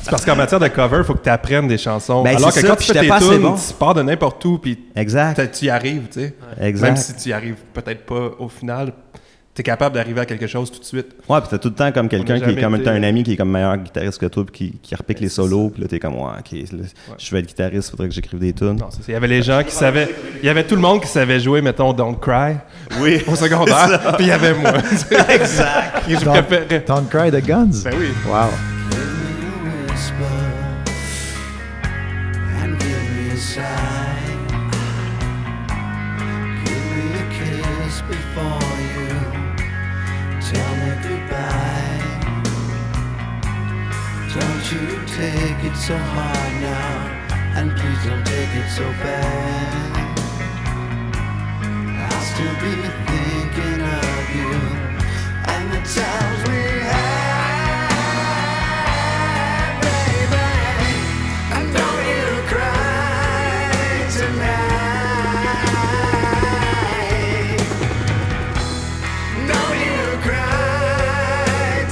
G: parce qu'en matière de cover, il faut que tu apprennes des chansons.
E: Ben,
G: Alors que
E: ça,
G: quand tu fais tes tunes,
E: bon.
G: tu pars de n'importe où, puis
E: Exact.
G: tu y arrives, tu sais.
E: Exact.
G: Même si tu y arrives peut-être pas au final, tu es capable d'arriver à quelque chose tout de suite.
E: Ouais, puis t'as tout le temps comme quelqu'un qui est comme
G: été-
E: t'as un ami qui est comme meilleur guitariste que toi, puis qui, qui repique les solos, puis là t'es comme ouais, ok, là, je vais être guitariste, faudrait que j'écrive des tunes.
G: Non, c'est ça. Il y avait les gens qui savaient. Il y avait tout le monde qui savait jouer, mettons, Don't Cry
E: Oui.
G: au secondaire, puis il y avait moi. exact. Et je
F: Don't-
G: préférais.
F: Don't Cry the Guns.
G: Ben oui.
F: Wow.
I: and give me a sign. Give me a kiss before you tell me goodbye. Don't you take it so hard now, and please don't take it so bad. I'll still be thinking of you and the times we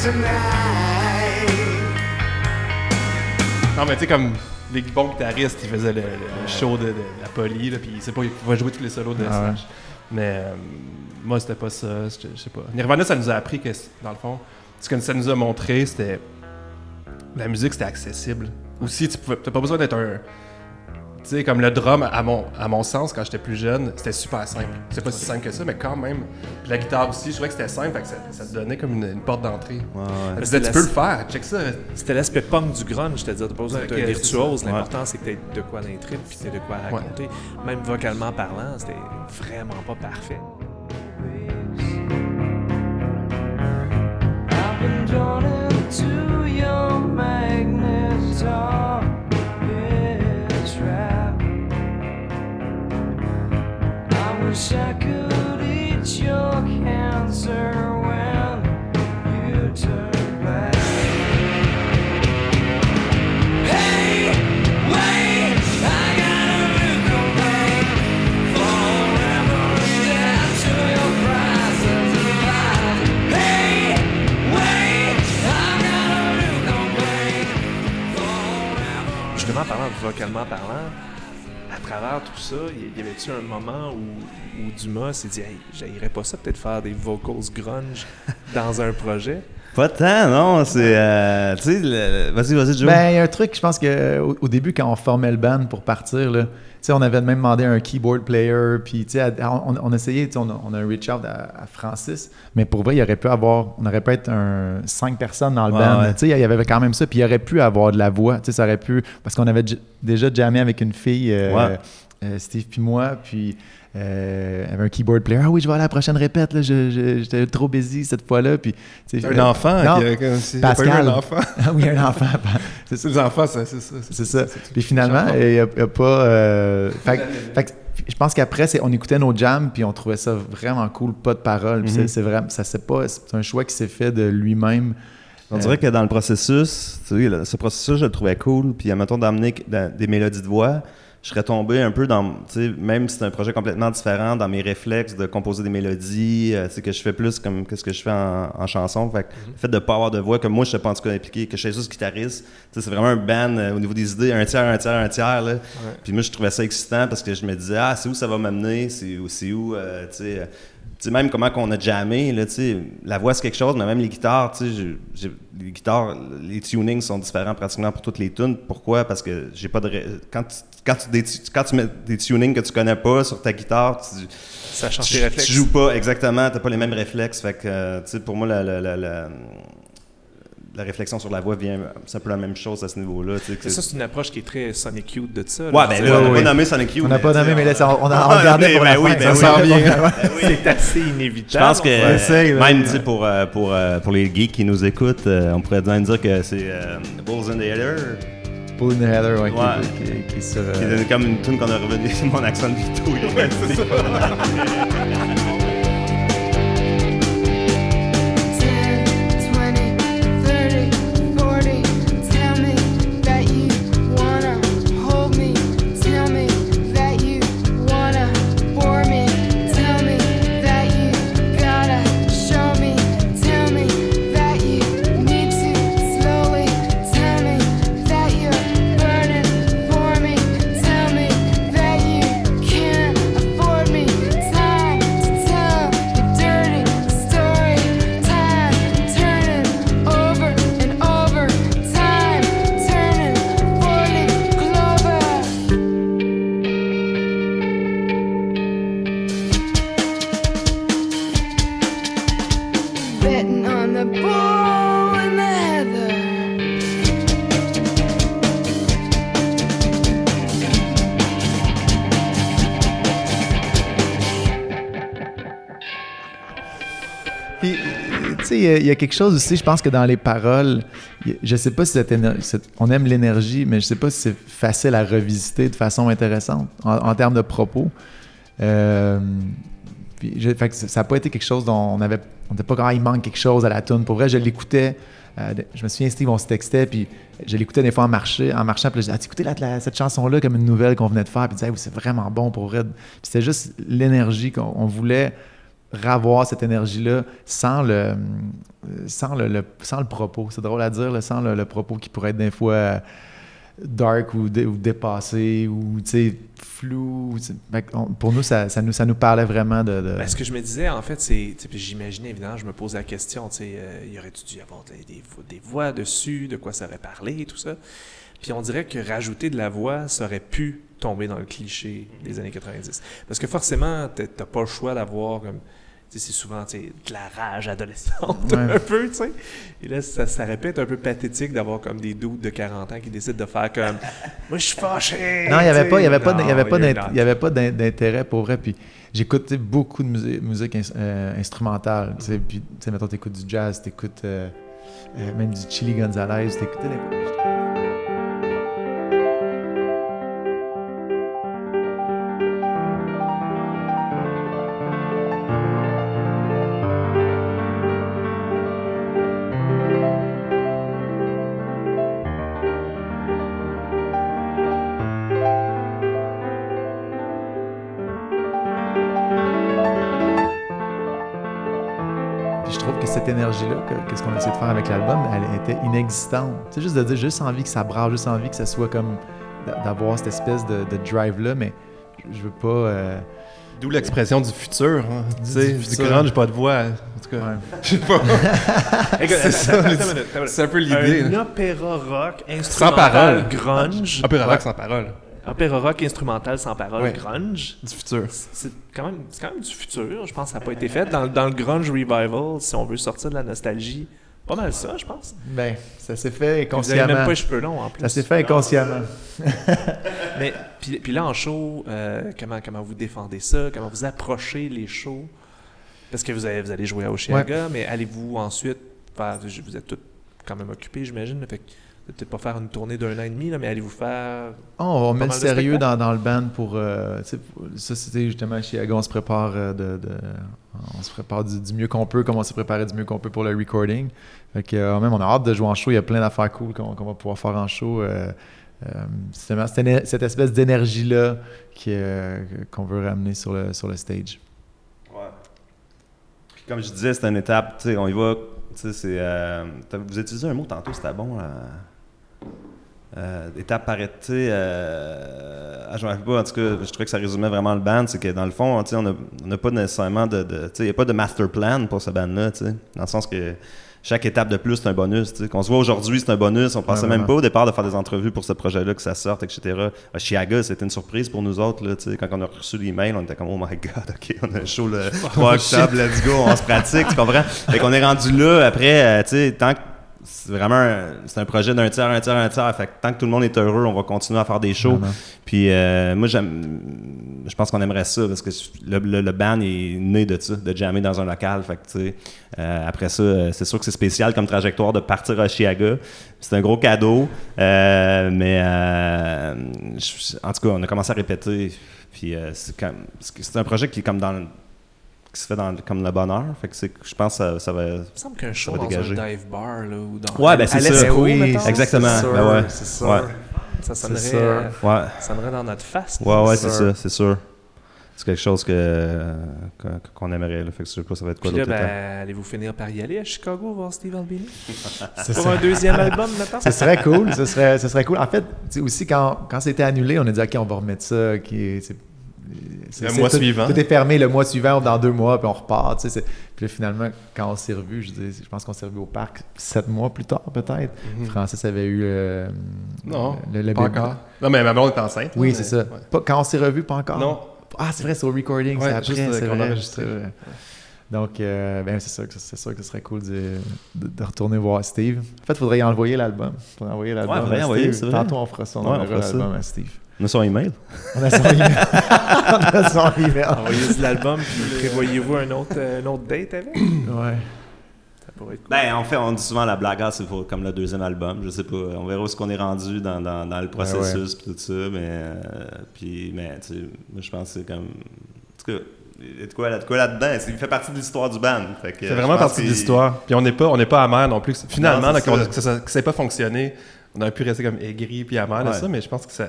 G: Non, mais tu sais, comme les bons guitaristes, ils faisaient le, show de, de la poly, là, puis sait pas, il pouvait jouer tous les solos de
F: Ah ouais.
G: Slash. Mais euh, moi, c'était pas ça. Je sais pas. Nirvana, ça nous a appris que, dans le fond, ce que ça nous a montré, c'était. La musique, c'était accessible. Aussi, tu pouvais, t'as pas besoin d'être un. Tu sais, comme le drum, à mon, à mon sens, quand j'étais plus jeune, c'était super simple. C'est pas si simple que ça, mais quand même. Puis la guitare aussi, je trouvais que c'était simple, fait que ça, te donnait comme une, porte d'entrée. Tu peux le faire, check ça.
D: C'était l'aspect punk du grunge, je te disais, t'as pas besoin virtuose. L'important, c'est que t'aies de quoi dans les tripes, puis t'aies de quoi raconter. Même vocalement parlant, c'était vraiment pas parfait. Been your magnetar. I. Justement, parlant vocalement parlant, à travers tout ça, y avait-tu un moment où où Dumas s'est dit Hey, pas ça, peut-être faire des vocals grunge dans un projet
E: Pas tant, non. C'est. euh, tu sais, le- vas-y, vas-y, Joe.
F: Ben, il y a un truc, je pense que au, au début, quand on formait le band pour partir, là, tu sais, on avait même demandé un keyboard player, puis tu sais, à- on, on essayait, tu sais, on a, on a un reach out à, à Francis, mais pour vrai, il aurait pu avoir, on aurait pu être un, cinq personnes dans le
E: Ouais,
F: band,
E: ouais.
F: tu sais, il y avait quand même ça, puis il aurait pu avoir de la voix, tu sais, ça aurait pu, parce qu'on avait j- déjà jammé avec une fille, euh,
E: Ouais.
F: euh, Steve puis moi, puis euh, il y avait un keyboard player, ah oui, je vais à la prochaine répète, là, je- je- j'étais trop busy cette fois-là, puis...
G: Un
F: euh,
G: enfant
F: non,
G: qui a- comme si- il a pas eu
F: Pascal.
G: un enfant.
F: Ah oui, un enfant.
G: C'est ça, les enfants, c'est c'est ça.
F: C'est ça. Puis finalement, il n'y a, il y a pas. euh, fait, fait je pense qu'après, c'est- on écoutait nos jams, puis on trouvait ça vraiment cool, pas de parole. Puis c'est- c'est vraiment, ça c'est pas, c'est un choix qui s'est fait de lui-même.
E: On
F: Euh,
E: dirait que dans le processus, tu sais, le- ce processus, je le trouvais cool. Puis, admettons, d'amener des mélodies de voix, je serais tombé un peu dans, tu sais, même si c'est un projet complètement différent, dans mes réflexes de composer des mélodies, euh, tu sais, que je fais plus comme que ce que je fais en, en chanson. Fait que le fait de pas avoir de voix, comme moi, je sais pas en tout cas impliqué, que je suis juste guitariste, tu sais, c'est vraiment un band euh, au niveau des idées, un tiers, un tiers, un tiers, là. Puis moi, je trouvais ça excitant parce que je me disais, ah, c'est où ça va m'amener, c'est où, c'est où, euh, tu sais. Tu sais, même comment qu'on a jammé, là, tu sais, la voix c'est quelque chose, mais même les guitares, tu sais, les guitares, les tunings sont différents pratiquement pour toutes les tunes. Pourquoi? Parce que j'ai pas de... ré- Quand tu, quand, tu, des- quand tu mets des tunings que tu connais pas sur ta guitare, tu,
D: Ça change
E: tu,
D: tes réflexes.
E: tu joues pas exactement, t'as pas les mêmes réflexes. Fait que, euh, tu sais, pour moi, la, la, la, la- la réflexion sur la voix vient, c'est un peu la même chose à ce niveau-là.
D: ça, c'est une approche qui est très Sonic Youth de ça.
E: Ouais, ben là, on n'a pas nommé Sonic Youth.
F: On n'a pas nommé, mais là, ça, on, a,
E: Ah, mais-
F: pour la
E: ben oui,
F: fin.
E: ben
F: ça
E: oui.
F: vient.
D: C'est assez
E: Je
D: inévitable.
E: pense que même tu sais, pour, euh, pour, euh, pour les geeks qui nous écoutent, euh, on pourrait bien dire que c'est euh, Bulls in the Heather,
F: Pull in the heather, ouais, qui-
E: Ouais.
F: Qui, qui- qui est sur.
E: qui est comme une tune qu'on a revenu sur mon accent de Vito. il
F: y a- quelque chose aussi, je pense que dans les paroles, a- je sais pas si cette on aime l'énergie, mais je sais pas si c'est facile à revisiter de façon intéressante en, termes de propos. Euh, je- ça n'a pas été quelque chose dont on avait, on pas quand il manque quelque chose à la tune. Pour vrai, je l'écoutais. euh, je me souviens, Steve, on se textait, puis je l'écoutais des fois en, marché, en marchant, puis je disais, ah, écoutez la- cette chanson-là comme une nouvelle qu'on venait de faire, puis il disait, Ah oui, c'est vraiment bon pour vrai. Puis c'était juste l'énergie qu'on on voulait ravoir cette énergie-là sans le, sans le, sans le propos. C'est drôle à dire, là, sans le, propos qui pourrait être des fois euh, dark ou, dé- ou dépassé ou flou. pour nous ça, nous, ça nous parlait vraiment de. de-
D: Ben, ce que je me disais, en fait, c'est. J'imaginais, évidemment, je me posais la question, tu euh, y aurait-tu dû y avoir des, des vo- des voix dessus, de quoi ça aurait parlé, tout ça? Puis on dirait que rajouter de la voix, ça aurait pu tomber dans le cliché des années 90. Parce que forcément, t'as pas le choix d'avoir. C'est souvent de la rage adolescente,
F: Ouais.
D: un peu, tu sais. Et là, ça, être un peu pathétique d'avoir comme des doutes de 40 ans qui décident de faire comme Moi, je suis fâché.
F: Non, il n'y avait pas, y avait y avait y avait d'intérêt pour vrai. Puis j'écoute beaucoup de musique, euh, instrumentale. tu sais, Puis, tu sais, mettons, t'écoutes du jazz, t'écoutes euh, euh, même du Chili Gonzalez, des- essayé de faire avec l'album, elle était inexistante. Tu sais, juste de dire, juste envie que ça brasse, juste envie que ça soit comme d'a- d'avoir cette espèce de, de drive-là, mais je veux pas. euh,
G: D'où l'expression du futur. hein. Tu sais,
F: Du
G: du grunge, pas de voix. En tout cas,
F: Ouais.
G: je sais pas. C'est ça, c'est un peu l'idée.
D: Un opéra rock
G: Sans
D: instrumental
G: parole.
D: grunge.
G: Opéra rock sans parole.
D: Opéra rock instrumental sans parole
G: Ouais.
D: grunge.
G: Du futur.
D: C'est quand, même, c'est quand même du futur. Je pense que ça n'a pas été fait. Dans, dans le grunge revival, si on veut sortir de la nostalgie, pas mal ça, je pense.
F: Ben, ça s'est fait
D: Vous avez
F: inconsciemment.
D: même pas les cheveux longs en plus.
F: Ça s'est fait inconsciemment.
D: Mais puis, puis là en show, euh, comment comment vous défendez ça? Comment vous approchez les shows? Parce que vous allez vous allez jouer à Oshiaga, mais allez-vous ensuite faire Vous êtes tous quand même occupés, j'imagine. Fait que peut-être pas faire une tournée d'un an et demi, là, mais allez-vous faire
F: Oh, on met le sérieux dans, dans le band pour. euh, ça, c'était justement chez Aga, on se prépare euh, de, de- on se prépare du, du mieux qu'on peut, comme on s'est préparé du mieux qu'on peut pour le recording. Fait que, euh, même, on a hâte de jouer en show. Il y a plein d'affaires cool qu'on va pouvoir faire en show. euh, euh, c'est vraiment cette, cette espèce d'énergie-là euh, qu'on veut ramener sur le, sur le stage.
E: Ouais. Puis comme je disais, c'est une étape, tu sais, on y va, tu sais, c'est... euh, t'as- vous utilisez un mot tantôt, c'était bon, là. Euh, étape par étape, euh, ah, je me rappelle pas, en tout cas, je trouvais que ça résumait vraiment le band, c'est que dans le fond, on n'a pas nécessairement de, il n'y a pas de master plan pour ce band-là, tu sais, dans le sens que chaque étape de plus, c'est un bonus. Qu'on se voit aujourd'hui, c'est un bonus, on pensait
F: Ouais,
E: même pas au départ de faire des entrevues pour ce projet-là, que ça sorte, etc. À Chiaga, c'était une surprise pour nous autres, là, tu sais, quand on a reçu l'email, on était comme, oh my god, ok, on a un show le 3 octobre, let's go, on se pratique, tu comprends? Fait qu'on est rendu là, après, euh, tu sais, tant que c'est vraiment un, c'est un projet d'un tiers, un tiers, un tiers. Fait que tant que tout le monde est heureux, on va continuer à faire des shows.
F: Vraiment.
E: Puis euh, moi, j'aime, je pense qu'on aimerait ça parce que le, le, le band est né de ça, de jammer dans un local. Fait que, tu sais, euh, après ça, euh, c'est sûr que c'est spécial comme trajectoire de partir à Chiaga. C'est un gros cadeau. Euh, mais euh, je- en tout cas, on a commencé à répéter. Puis c'est, comme- c'est un projet qui est comme dans le- qui se fait dans, comme le bonheur. Fait que c'est, je pense que ça, ça va.
D: Il me semble qu'un show
E: va
D: dans
E: dégager.
D: un dive bar là, ou dans
E: Ouais, ben, c'est ça.
F: Oui,
D: mettons,
F: c'est
E: Exactement.
F: sûr,
E: Ben ouais.
F: c'est sûr.
E: Ouais.
D: ça sonnerait,
F: C'est sûr.
D: euh,
E: Ouais.
D: ça sonnerait dans notre face.
E: Ouais, ouais, c'est
F: sûr.
E: ça, c'est sûr. C'est quelque chose que, qu'on aimerait. Là. Fait que je sais pas, ça va être quoi d'autre
D: ben, allez-vous finir par y aller à Chicago voir Steve Albini? Pour
F: serait-
D: un deuxième album, maintenant
F: Ce serait cool, ce serait, ce serait cool. En fait, aussi, quand, quand c'était annulé, on a dit, OK, on va remettre ça. qui c'est- c'est-
G: Le mois
F: tout,
G: suivant.
F: Tout est fermé le mois suivant ou dans deux mois, puis on repart. tu sais, Puis là, finalement, quand on s'est revu, je, dis, je pense qu'on s'est revu au parc sept mois plus tard, peut-être. Francis avait eu le.
G: Non,
F: le, le
G: pas
F: bébé.
G: encore. Non, mais ma blonde est enceinte.
F: Oui, c'est ça.
G: ouais.
F: Pas- quand on s'est revu, pas encore?
G: Non.
F: Ah, c'est vrai, c'est au recording,
G: Ouais,
F: c'est après,
G: euh,
F: c'est vrai.
G: enregistré.
F: Donc, euh, ben, c'est sûr, sûr que ce serait cool de, de- de retourner voir Steve. En fait, il faudrait y envoyer l'album. Il faudrait envoyer l'album.
E: Ouais, faudrait
F: à
E: envoyer,
F: Steve. Tantôt, on fera ça. On
E: Ouais, on fera ça.
F: l'album à Steve.
E: On a son email.
F: On a son email. on a son email.
D: Envoyez l'album, puis prévoyez-vous un autre, euh, une autre date avec?
F: Ouais.
D: Ça pourrait être cool.
E: Ben, on fait, on dit souvent la blague, ah, c'est pour- comme le deuxième album. Je sais pas. On verra où est-ce qu'on est rendu dans, dans, dans le processus pis tout ça. Mais, euh, puis, mais tu sais, moi, je pense que c'est comme. En tout cas, il y a de quoi, là- de quoi là-dedans. C'est- Il fait partie de l'histoire du band.
G: C'est vraiment partie de l'histoire. Puis on n'est pas, on n'est pas amer non plus. Finalement,
E: Non,
G: là, que ça n'ait pas fonctionné, on aurait pu rester comme aigri puis amer
E: Ouais.
G: ça, mais je pense que ça.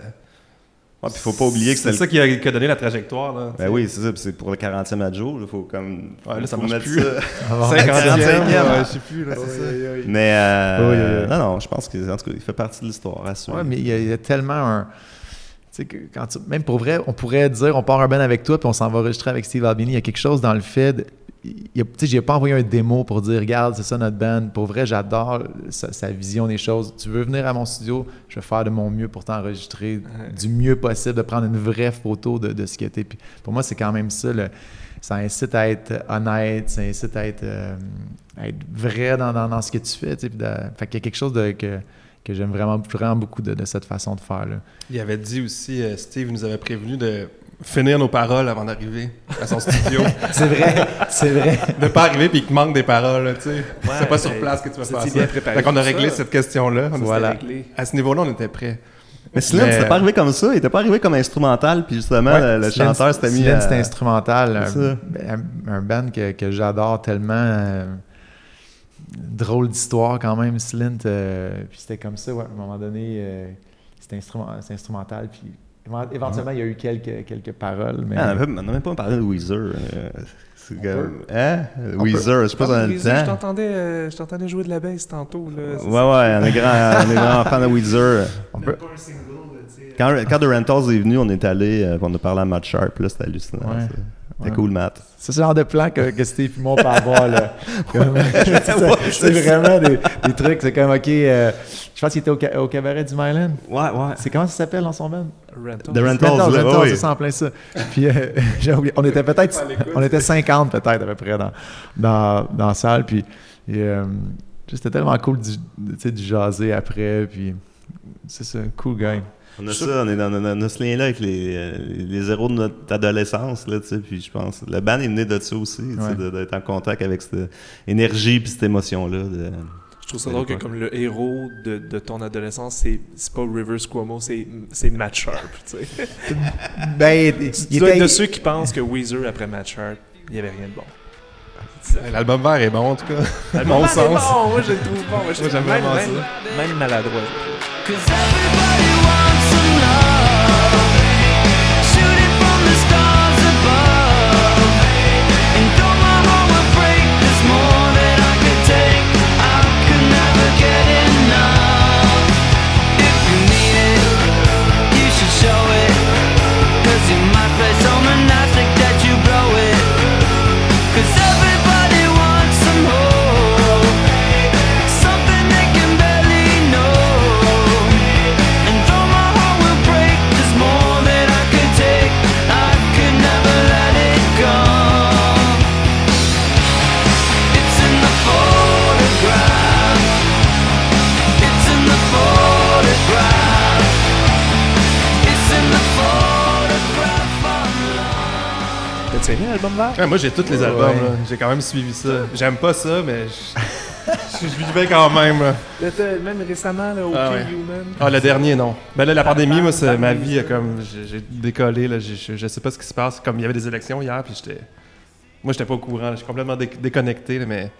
E: Ouais, puis faut pas oublier que
G: c'est ça qui a, qui a donné la trajectoire. Là,
E: Ben oui, c'est ça. puis c'est pour le 40e adjo. Il faut comme.
G: Ouais, là, ça marche plus.
E: ça.
F: Avoir
G: 50e,
E: 45e,
G: ouais, je sais plus, là, c'est ça.
E: Mais euh,
F: Oui, oui, oui.
E: non, non, je pense que en tout cas, il fait partie de l'histoire. à suivre.
F: Ouais, mais il y, a, il y a tellement un. Tu sais, que quand tu- même pour vrai, on pourrait dire on part un band avec toi puis on s'en va enregistrer avec Steve Albini. Il y a quelque chose dans le fait. de- j'ai pas envoyé un démo pour dire regarde, c'est ça notre band. Pour vrai, j'adore sa, sa vision des choses. Tu veux venir à mon studio, je vais faire de mon mieux pour t'enregistrer du mieux possible, de prendre une vraie photo de, de ce que t'es. Puis pour moi, c'est quand même ça. le- ça incite à être honnête, ça incite à être, euh, à être vrai dans, dans- dans ce que tu fais. tu sais, puis de- fait qu'il y a quelque chose de, que, que j'aime vraiment, vraiment beaucoup de, de cette façon de faire. Là.
G: Il avait dit aussi, euh, Steve nous avait prévenu de finir nos paroles avant d'arriver à son studio.
F: C'est vrai, c'est vrai.
G: de pas arriver puis qu'il te manque des paroles, tu sais. c'est pas sur
D: ben,
G: place que tu vas faire
D: bien préparé
G: Fait qu'on a réglé
D: ça.
G: cette question-là. On
F: Voilà.
D: réglé.
G: À ce niveau-là, on était prêts.
E: Mais Slim, c'était pas arrivé comme ça. Il était pas arrivé comme instrumental. Puis justement,
F: Ouais,
E: le,
F: Slim,
E: chanteur s'était mis
F: Slim,
E: à.
F: c'était instrumental.
E: C'est
F: Un,
E: ça.
F: un- un band que, que j'adore tellement. euh, drôle d'histoire quand même, Slint. euh, puis c'était comme ça, ouais, à un moment donné, euh, c'était instrument, c'est instrumental. Puis éventuellement, il y a eu quelques, quelques paroles. Mais...
E: Ah, on n'a même pas parlé de Weezer. euh, c'est
F: peut.
E: comme- Hein?
F: On
E: Weezer, je sais pas
D: Ah,
E: dans le
D: Weezer, Je
E: temps.
D: t'entendais, euh, je t'entendais jouer de la bass tantôt. Là,
E: Ouais, ouais, on est grand, on est grand fan de Weezer.
F: On peut-
E: Quand, quand The Rentals est venu, on est allé, euh, on a parlé à Matt Sharp, là, c'était hallucinant.
F: Ouais.
E: C'était
F: Ouais.
E: cool, Matt.
F: C'est ce genre de plan que, que Steve et moi, on peut avoir. Là. Comme- c'est c'est vraiment des, des trucs. C'est comme, OK, euh, je pense qu'il était au, ca- au cabaret du Myland.
E: Ouais, ouais.
F: C'est comment ça s'appelle dans son band?
D: Rentals.
E: The Rentals,
F: Rentals,
E: là,
F: Rentals,
E: oui.
F: c'est ça en plein ça. Puis euh, j'ai oublié, on était peut-être, on était 50 peut-être à peu près dans, dans, dans la salle. Puis et, euh, c'était tellement cool du, du jaser après. Puis c'est ça, cool guy.
E: On a ça, on est dans, dans- dans ce lien-là avec les, euh, les héros de notre adolescence, là, tu sais, puis je pense, le band est né de ça aussi, tu sais,
F: Ouais.
E: d'être en contact avec cette énergie puis cette émotion-là. de-
D: Je trouve ça drôle que comme le héros de, de ton adolescence, c'est c'est pas Rivers Cuomo, c'est c'est Matt Sharp. Tu sais.
F: Ben,
D: tu
F: il
D: dois être de ceux qui pensent que Weezer après Matt Sharp, il n'y avait rien de bon.
G: L'album vert est bon, en tout cas.
D: L'album
G: bon
D: vert est
G: sens.
D: bon, moi je le trouve bon. Moi, je
G: Moi, j'aime
D: même,
G: vraiment
D: même,
G: ça.
D: même maladroit. T'as-tu aimé l'album vert?
G: Ouais, moi, j'ai tous les albums. J'ai quand même suivi ça. J'aime pas ça, mais je, je vivais quand même. là.
D: Même récemment, là, OK
G: Ah ouais.
D: Human.
G: Ah, le dernier, non. Ben là, la pandémie, moi, c'est ma vie, a comme, j'ai décollé, là, je, je sais pas ce qui se passe. Comme il y avait des élections hier, puis j'étais. Moi, j'étais pas au courant, je suis complètement dé- déconnecté, là, mais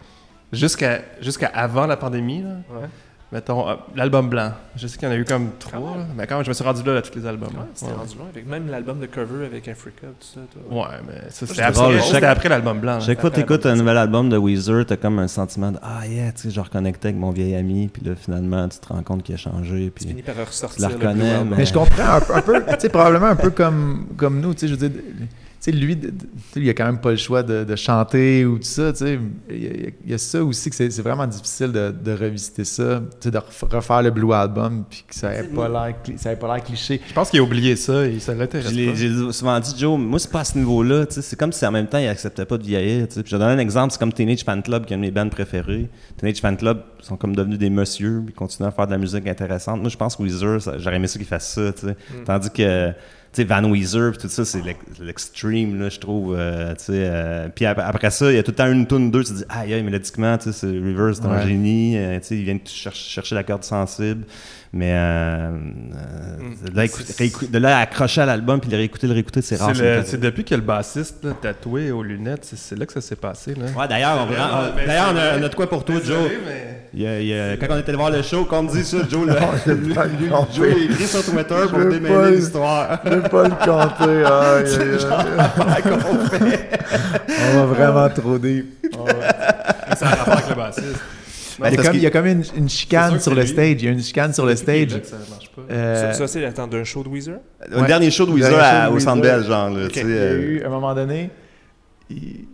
G: jusqu'à jusqu'à avant la pandémie, là,
D: Ouais.
G: Mettons, euh, l'album blanc. Je sais qu'il y en a eu comme trois, là, mais quand même, je me suis rendu là à tous les albums. là.
D: Ouais, tu rendu loin avec même l'album de cover avec Africa, tout ça. toi.
G: Ouais, mais ça, c'était
E: c'est
G: après,
E: chaque-
G: après l'album blanc.
E: Chaque fois que t'écoutes
D: la
E: un nouvel album de Weezer, t'as comme un sentiment de Ah yeah, tu sais, je reconnectais avec mon vieil ami, puis là finalement tu te rends compte qu'il a changé,
D: Tu
E: puis
D: finis par
E: tu
D: ressortir
E: la
D: le Blue
E: reconnais, mais,
F: Mais je comprends un, peu- tu sais, probablement un peu comme, comme nous, tu sais, je veux dire, tu sais, lui, il a quand même pas le choix de, de chanter ou tout ça, tu sais. Il y, a- il y a ça aussi que c'est vraiment difficile de, de revisiter ça, tu sais, de ref- refaire le Blue Album, puis que ça n'avait pas l'air cli- ça avait pas l'air cliché.
G: Je pense qu'il a oublié ça et ça l'intéresse pas.
E: J'ai souvent dit, Joe, moi, c'est pas à ce niveau-là. tu sais, C'est comme si en même temps, il acceptait pas de vieillir. tu sais. Puis je vais donner un exemple, c'est comme Teenage Fan Club, qui est un de mes bands préférés. Teenage Fan Club sont comme devenus des messieurs, puis ils continuent à faire de la musique intéressante. Moi, je pense que Weezer, j'aurais aimé ça qu'ils fassent ça. tu sais. Tandis que, sais, Van Weezer, puis tout ça, c'est l'ex- l'extreme, là, je trouve. euh, tu sais, euh, puis ap- après ça, il y a tout le temps une tune, deux, tu te dis, aïe, aïe, mélodiquement, tu sais, c'est- Rivers, c'est un
F: Ouais.
E: génie. euh, tu sais, il vient de chercher, chercher la corde sensible. Mais euh, euh, de là, de là accrocher à l'album puis le réécouter, le réécouter, c'est rare.
G: C'est depuis que le bassiste là, tatoué aux lunettes, c'est- là que ça s'est passé. Là.
E: Ouais, d'ailleurs, on, on- on a, on de quoi pour toi, Joe.
G: Désolé, mais-
E: Il y a- il y a- quand on était allé voir le show, qu'on me dit ça, Joe, le
F: compter.
E: Joe, il a écrit sur Twitter
F: Je
E: pour
F: veux pas
E: démêler
F: le-
E: l'histoire.
F: Je vais pas le compter,
E: fait.
F: On va vraiment trop deep.
G: ça a rapport avec le bassiste.
E: Ben,
F: il, y a comme, il y a comme une, chicane sur le
G: lui-
F: stage. Il y a une chicane sur le stage.
G: là que ça marche pas.
F: Euh,
D: Ça, ça, c'est l'attente d'un show de Weezer?
F: Ouais.
E: dernier show de Weezer
F: show
E: au Centre. Bell, genre. Là,
F: il y a
E: euh,
F: eu, à un moment donné, il,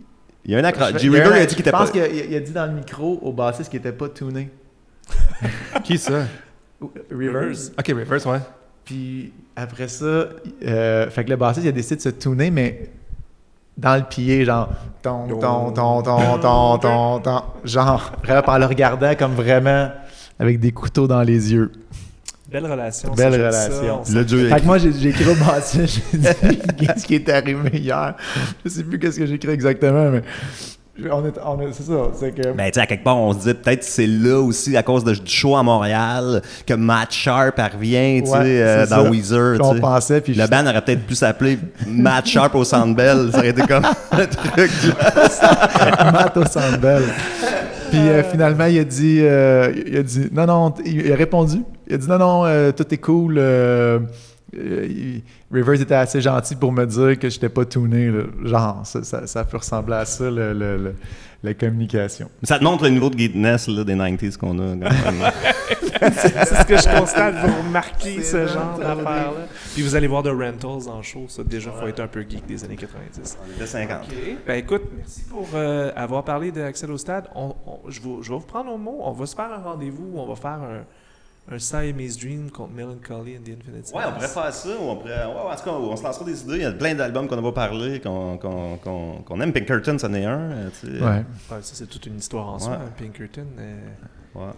E: il y a un accro.
F: Je-
E: G.
F: il a
E: Rivers
F: un-
E: a dit qu'il était
F: Je pense
E: pas.
F: qu'il a, il a dit dans le micro au bassiste qu'il était pas tuné.
G: Qui ça?
F: Rivers.
G: Ok, Reverse, ouais.
F: Puis après ça, euh, fait que le bassiste il a décidé de se tuner, mais dans le pied, genre ton, ton, ton, ton, ton, ton, ton, genre, vraiment en le regardant comme vraiment avec des couteaux dans les yeux.
D: Belle relation.
F: Belle
D: ça, ça,
F: relation.
D: on
E: Là, Joe, il a
F: Fait que moi, j'ai écrit au bassiste, j'ai dit qu'est-ce qui est arrivé hier. Je sais plus qu'est-ce que j'ai écrit exactement, mais on est, on est, c'est ça, c'est que.
E: Ben, tu sais, à quelque part, on se dit peut-être que c'est là aussi, à cause de, du show à Montréal, que Matt Sharp revient, tu sais,
F: Ouais,
E: euh, dans
F: ça.
E: Weezer.
F: On
E: sais.
F: pensait, puis
E: Le
F: je-
E: band aurait peut-être pu s'appeler Matt Sharp au Centre Bell. Ça aurait été comme un truc.
F: Matt au Centre Bell. Puis euh, finalement, il a dit, euh, il a dit, non, non, il a répondu. Il a dit, non, non, tout est cool. Euh, il- Rivers était assez gentil pour me dire que j'étais pas tuné. là. Genre, ça, ça, ça peut ressembler à ça, le- le- le- la communication.
E: Ça te montre le niveau de geekness là, des 90s qu'on a.
D: c'est ce que je constate, vous remarquez ce genre d'affaires-là. Puis vous allez voir The Rentals en show, ça déjà, faut être un peu geek des années 90.
E: On était 50.
D: Ben écoute, merci pour euh, avoir parlé d'Axel au stade. On- on- je, vous- je vais vous prendre au mot. On va se faire un rendez-vous. On va faire un, un Siamese Dream contre Melancholy and the Infinite
E: Ouais, on pourrait faire ça. ou On pourrait, ouais, en tout cas, on se lancera des idées. Il y a plein d'albums qu'on n'a pas parlé, qu'on qu'on- qu'on- qu'on aime. Pinkerton, c'en est un. euh, tu sais.
F: Ouais.
D: Ouais, ça, c'est toute une histoire en soi, hein, Pinkerton. euh,
E: Ouais.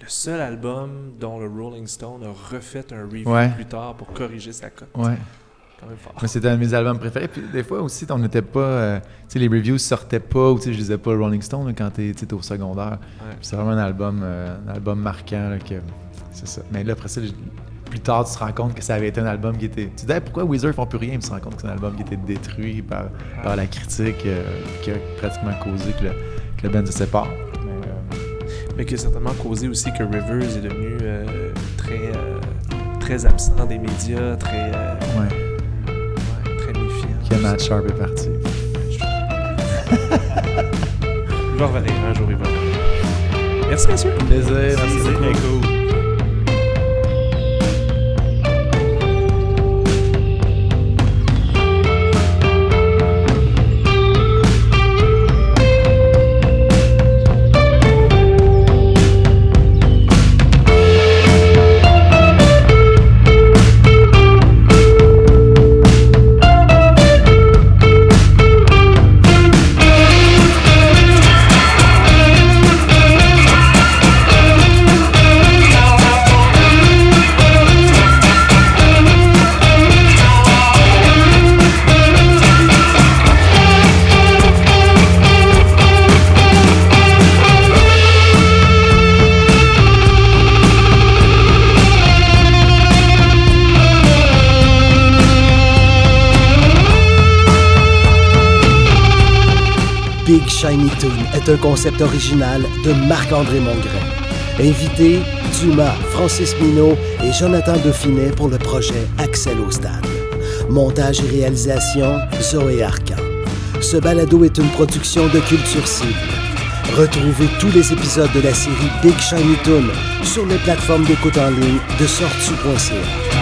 D: le seul album dont le Rolling Stone a refait un review
F: Ouais.
D: plus tard pour corriger sa cote.
F: Ouais. Mais c'était un de mes albums préférés. Puis des fois aussi, on n'était pas. euh, tu sais, les reviews sortaient pas, ou tu sais, je lisais pas le Rolling Stone là, quand t'es tu sais, t'es au secondaire.
D: Ouais.
F: C'est vraiment un album, euh, un album marquant. là, que, c'est ça. Mais là, après ça, plus tard, tu te rends compte que ça avait été un album qui était. Tu te dis, Hey, pourquoi Weezer font plus rien? Puis tu te rends compte que c'est un album qui était détruit par, par la critique, euh, qui a pratiquement causé que le, que le band se sépare. Mais, euh,
D: Mais qui a certainement causé aussi que Rivers est devenu euh, très, euh, très absent des médias, très, euh,
F: ouais. Que Matt Sharp est parti.
D: Il va revenir, un jour il va. Merci messieurs.
F: Plaisir, merci
E: C'est cool.
C: Shiny Toon est un concept original de Marc-André Mongrain. Invité, Dumas, Francis Minot et Jonathan Dauphinet pour le projet Axel au stade. Montage et réalisation, Zoé Arcan. Ce balado est une production de Culture Cible. Retrouvez tous les épisodes de la série Big Shiny Toon sur les plateformes d'écoute en ligne de sortu.ca.